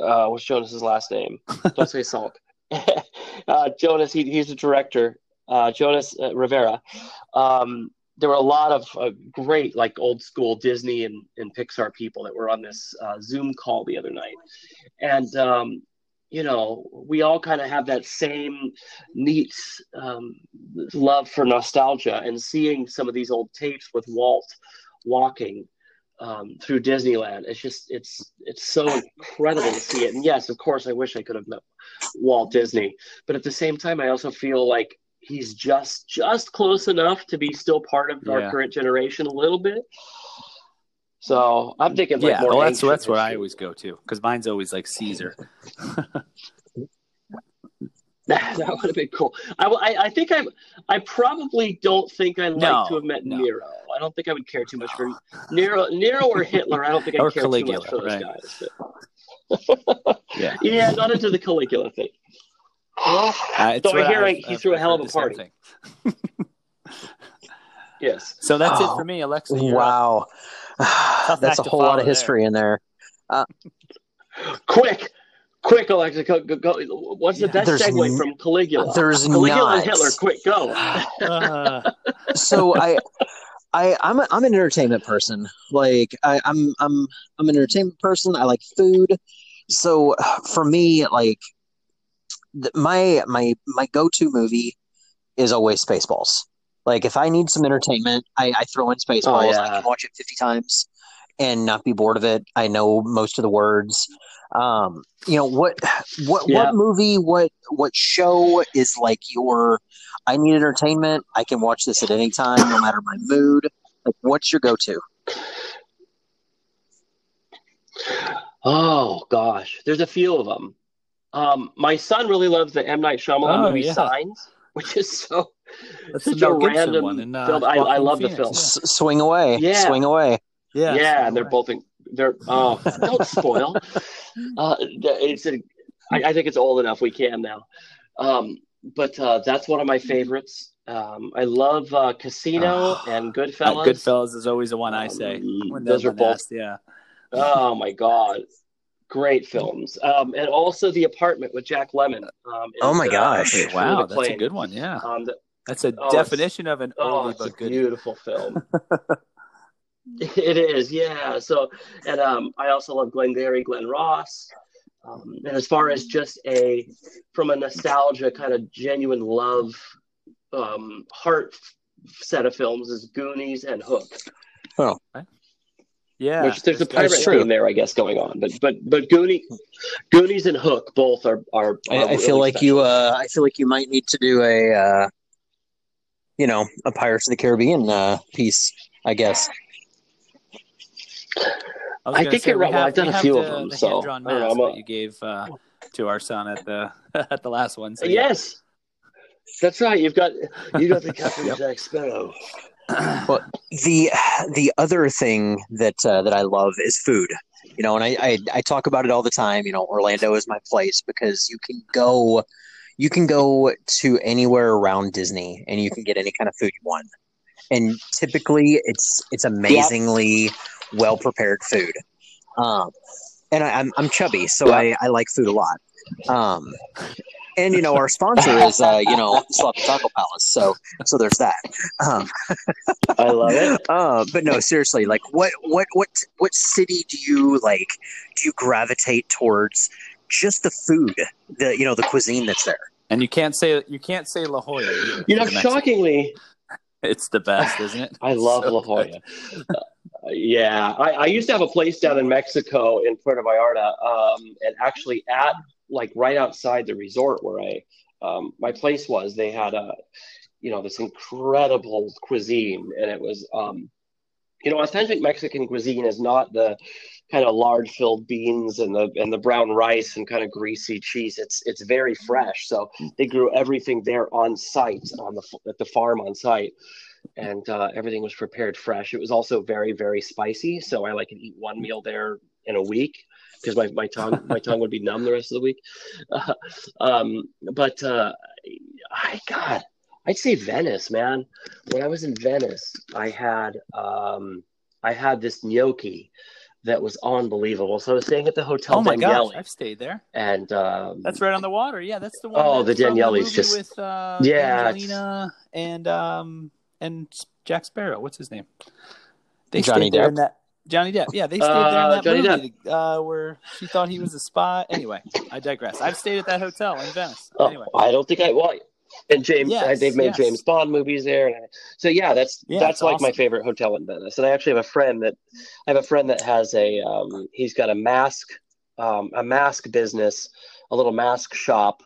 uh, what's Jonas's last name? Don't say Salt. uh, Jonas, he, he's the director. Uh, Jonas uh, Rivera. Um, there were a lot of uh, great, like old school Disney and, and Pixar people that were on this uh, Zoom call the other night, and um, you know, we all kind of have that same neat um, love for nostalgia and seeing some of these old tapes with Walt walking um, through Disneyland. It's just it's it's so incredible to see it. And yes, of course, I wish I could have met Walt Disney, but at the same time, I also feel like he's just just close enough to be still part of Yeah. our current generation a little bit. So I'm thinking like yeah, more well, that's that's where I always go to because mine's always like Caesar. that would have been cool. I, I, I think I'm. I probably don't think I'd like to have met no. Nero. I don't think I would care too much for Nero, Nero or Hitler. I don't think I'd care Caligula, too much for those right. guys. Yeah, Yeah, not into the Caligula thing. uh, it's So I hear I've- he I've- threw a I've hell of a party. Yes. So that's it Oh, for me, Alexa. you're up. Wow. That's a whole lot of history in there. Quick, quick, Alexa, go, go, go. What's the Yeah. best segue n- from Caligula? There's Caligula not. and Hitler. Quick, go. Uh, so I, I, I'm a, I'm an entertainment person. Like I, I'm I'm I'm an entertainment person. I like food. So for me, like th- my my my go to movie is always Spaceballs. Like if I need some entertainment, I, I throw in Spaceballs. I yeah. can watch it 50 times and not be bored of it. I know most of the words. Um, you know what what Yeah. what movie what what show is like your I need entertainment. I can watch this at any time, no matter my mood. Like, what's your go-to? Oh gosh, there's a few of them. Um, my son really loves the M Night Shyamalan Oh, movie yeah. Signs, which is so that's such the a Gibson random one. In, uh, film. I, I Joaquin love the film. S- swing away, Yeah. swing away. Yeah, Yeah, yeah, and they're both in, they're oh don't spoil. Uh, it's a, I, I think it's old enough we can now. Um, but uh, that's one of my favorites. Um, I love uh, Casino Oh. and Uh, Goodfellas. Goodfellas is always the one I say. Um, When those they're are both asked, yeah. Oh my god, great films! Um, and also The Apartment with Jack Lemmon. Um, Oh my and, gosh. uh, Wow, that's a good one. Yeah, Um, the, that's a Oh, definition of an oh, oldie it's a good. beautiful film. it is, yeah. So, and um, I also love Glenn Glengarry Glen Ross. Um, and as far as just a from a nostalgia kind of genuine love um, heart set of films is Goonies and Hook. Yeah, Which there's a pirate theme there, I guess, going on. But but but Goonies, Goonies and Hook both are are. I, are I feel really like you. Uh, I feel like you might need to do a, uh, you know, a Pirates of the Caribbean uh, piece. I guess. was I think say, you're right. Have- I've done a few the, of them, the so, hand-drawn I don't know, I'm a- that you gave uh, to our son at the at the last one. So yeah. yes, that's right. You've got you got the Captain Jack Sparrow. Well, the the other thing that uh, that I love is food. You know, and I, I I talk about it all the time. You know, Orlando is my place because you can go, you can go to anywhere around Disney and you can get any kind of food you want. And typically, it's it's amazingly well prepared food. Um, and I, I'm I'm chubby, so Yeah. I, I like food a lot. Um, and you know, our sponsor is uh, you know Sloppy Taco Palace, so so there's that. Um, I love it. uh, but no, seriously, like what what what what city do you like? Do you gravitate towards just the food, the you know the cuisine that's there. And you can't say you can't say La Jolla. either You know, for the Mexican. shockingly, it's the best, isn't it? I love So La Jolla. Uh, yeah, I, I used to have a place down in Mexico in Puerto Vallarta, um, and actually at like right outside the resort where I um, my place was, they had a you know this incredible cuisine, and it was um, you know authentic Mexican cuisine is not the kind of lard filled beans and the and the brown rice and kind of greasy cheese. It's it's very fresh, so they grew everything there on site on the at the farm on site and uh, everything was prepared fresh. It was also very, very spicy, so I like to eat one meal there in a week because my, my tongue my tongue would be numb the rest of the week. Uh, um, but uh, I God, I'd say Venice, man. When I was in Venice, I had um, I had this gnocchi that was unbelievable. So I was staying at the Hotel Oh my Danieli, gosh, I've stayed there. and um, That's right on the water. Yeah, that's the one. Oh, that's the from Danieli's movie just- with uh, Yeah, Angelina and um and Jack Sparrow. What's his name? They Johnny stayed there Depp? in that. Johnny Depp. Yeah, they stayed there in Uh, that Johnny movie uh, where she thought he was a spy. Anyway, I digress. I've stayed at that hotel in Venice. Oh, Anyway, I don't think I well, and James, Yes, they've made yes. James Bond movies there, and I, so yeah, that's Yeah, that's like my favorite hotel in Venice. And I actually have a friend that I have a friend that has a um, he's got a mask um, a mask business, a little mask shop,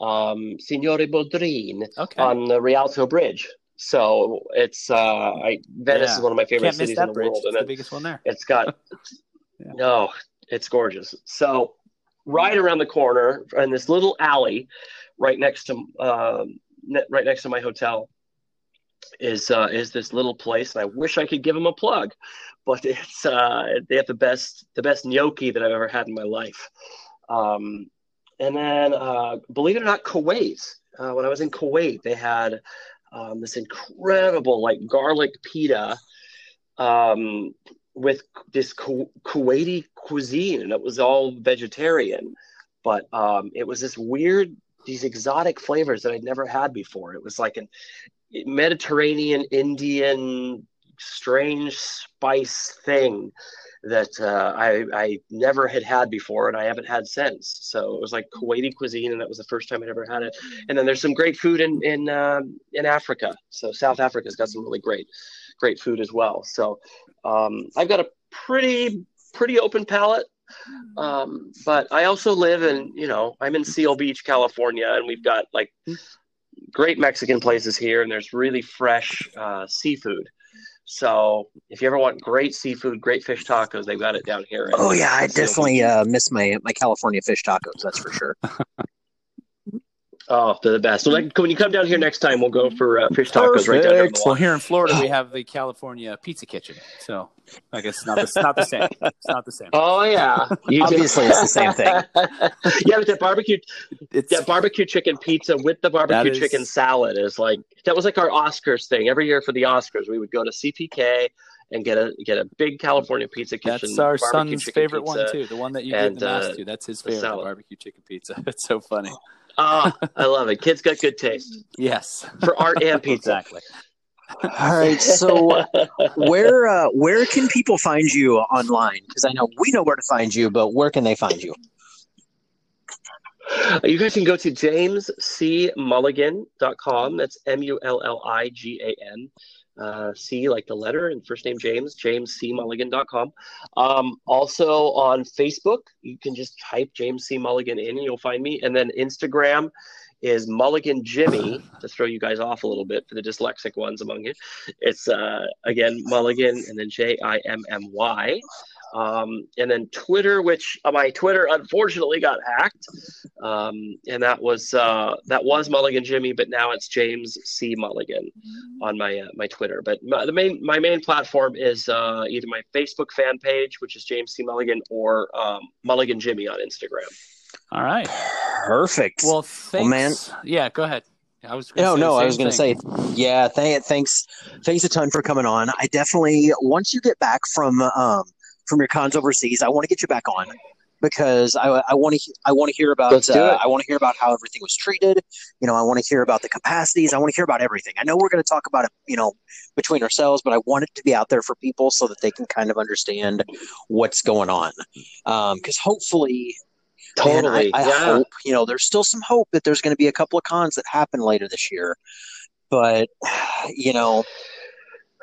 um, Signore Bodrin okay. on the Rialto Bridge. So it's uh, I Venice Yeah. is one of my favorite Can't cities in the bridge. world, It's and the it, biggest one there. it's got Yeah. no, it's gorgeous. So right around the corner in this little alley, right next to um, ne- right next to my hotel, is uh, is this little place, and I wish I could give them a plug, but it's uh, they have the best the best gnocchi that I've ever had in my life. Um, and then, uh, believe it or not, Kuwait. Uh, when I was in Kuwait, they had um, this incredible like garlic pita um, with this Ku- Kuwaiti cuisine, and it was all vegetarian, but um, it was this weird, these exotic flavors that I'd never had before. It was like an Mediterranean, Indian, strange spice thing that uh, I, I never had had before, and I haven't had since. So it was like Kuwaiti cuisine, and that was the first time I'd ever had it. And then there's some great food in in um in Africa. So South Africa's got some really great great food as well. So um, I've got a pretty pretty open palate. Um, but I also live in, you know, I'm in Seal Beach, California, and we've got like great Mexican places here, and there's really fresh uh, seafood. So if you ever want great seafood, great fish tacos, they've got it down here. Oh yeah, I definitely uh, miss my my California fish tacos. That's for sure. Oh, they're the best. So like, when you come down here next time, we'll go for uh, fish tacos right down here Well, here in Florida, we have the California Pizza Kitchen. So I guess it's not the, it's not the same. It's not the same. Oh yeah. Obviously, it's the same thing. yeah, but that barbecue, It's that barbecue chicken pizza with the barbecue That is- chicken salad is like that was like our Oscars thing. Every year for the Oscars, we would go to CPK and get a get a big California pizza kitchen. that's our son's chicken favorite one too. The one that you and, give the mouse uh, to. That's his favorite, the barbecue chicken pizza. It's so funny. Oh, I love it. Kids got good taste Yes, for art and pizza. exactly. All right, so where uh, where can people find you online? Because I know we know where to find you, but where can they find you? You guys can go to jamescmulligan.com. That's M U L L I G A N. Uh, C like the letter and first name James, jamescmulligan.com. Um, also on Facebook, you can just type James C. Mulligan in and you'll find me. And then Instagram is Mulligan Jimmy to throw you guys off a little bit for the dyslexic ones among you. It's uh, again Mulligan and then J I M M Y. Um, and then Twitter, which uh, my Twitter unfortunately got hacked, um, and that was uh, that was Mulligan Jimmy, but now it's James C Mulligan on my uh, my Twitter. But my, the main my main platform is uh, either my Facebook fan page, which is James C Mulligan, or um, Mulligan Jimmy on Instagram. All right. Perfect. Well, thanks. man. Yeah, go ahead. I was. Gonna no, say no, I was going to say, yeah, th- thanks, thanks a ton for coming on. I definitely once you get back from um from your cons overseas, I want to get you back on because I I want to I want to hear about uh. I want to hear about how everything was treated. You know, I want to hear about the capacities. I want to hear about everything. I know we're going to talk about it, you know, between ourselves, but I want it to be out there for people so that they can kind of understand what's going on. Because hopefully, Totally. Man, I, I yeah. hope you know there's still some hope that there's going to be a couple of cons that happen later this year, but you know,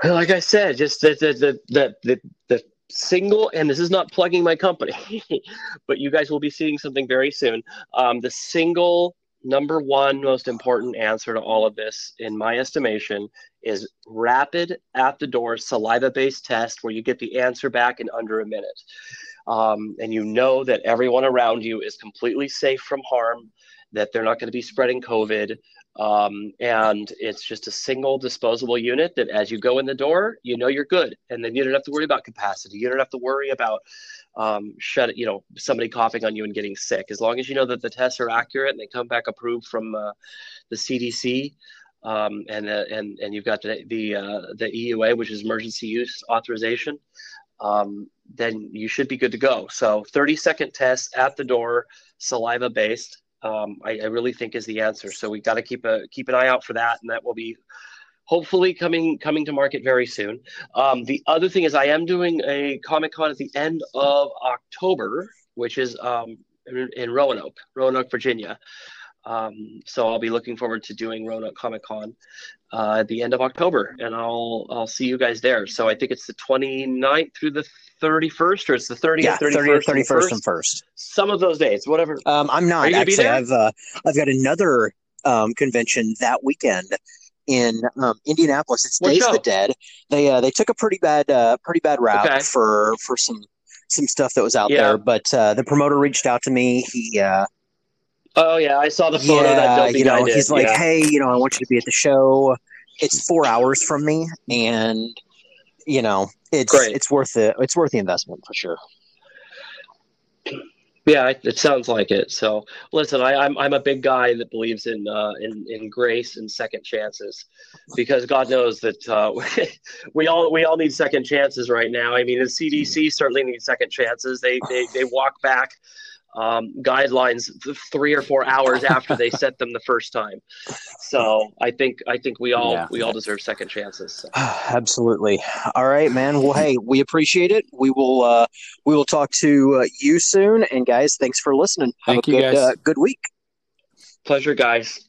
like I said, just the the the the, the, the single and this is not plugging my company but you guys will be seeing something very soon. Um, the single number one most important answer to all of this in my estimation is rapid at the door saliva based test where you get the answer back in under a minute. Um, and you know that everyone around you is completely safe from harm that they're not going to be spreading covid um, and it's just a single disposable unit that as you go in the door, you know you're good. And then you don't have to worry about capacity. You don't have to worry about um, shut, you know, somebody coughing on you and getting sick. As long as you know that the tests are accurate and they come back approved from uh, the CDC, um, and uh, and and you've got the the uh, the EUA, which is emergency use authorization, um, then you should be good to go. So 30 second test at the door, saliva based um, I, I, really think is the answer. So we've got to keep a keep an eye out for that, and that will be hopefully coming coming to market very soon. Um, the other thing is I am doing a Comic Con at the end of October, which is um, in, in Roanoke, Roanoke, Virginia. Um, so I'll be looking forward to doing Roanoke Comic Con uh, at the end of October, and I'll I'll see you guys there. So I think it's the 29th through the 31st, or it's the 30th, yeah, 31st, 30th, 31st, and and first. Some of those days, whatever. Um, I'm not Are you gonna be actually. I've uh, I've got another um, convention that weekend in um, Indianapolis. It's What Days of the Dead. They uh, they took a pretty bad uh, pretty bad rap Okay. for for some some stuff that was out Yeah. there. But uh, the promoter reached out to me. He uh, Oh yeah, I saw the photo that yeah, you know, he's like, yeah. hey, you know, I want you to be at the show. It's four hours from me, and you know, it's Great. it's worth the it's worth the investment for sure. Yeah, it, it sounds like it. So listen, I, I'm I'm a big guy that believes in uh, in in grace and second chances, because God knows that uh, we all we all need second chances right now. I mean, the CDC certainly needs second chances. They they they walk back um, guidelines three or four hours after they set them the first time. So I think I think we all Yeah. we all deserve second chances. So. Absolutely. All right, man. Well, hey, we appreciate it. We will uh, we will talk to uh, you soon. And guys, thanks for listening. Have Thank a you, good guys. Uh, good week. Pleasure, guys.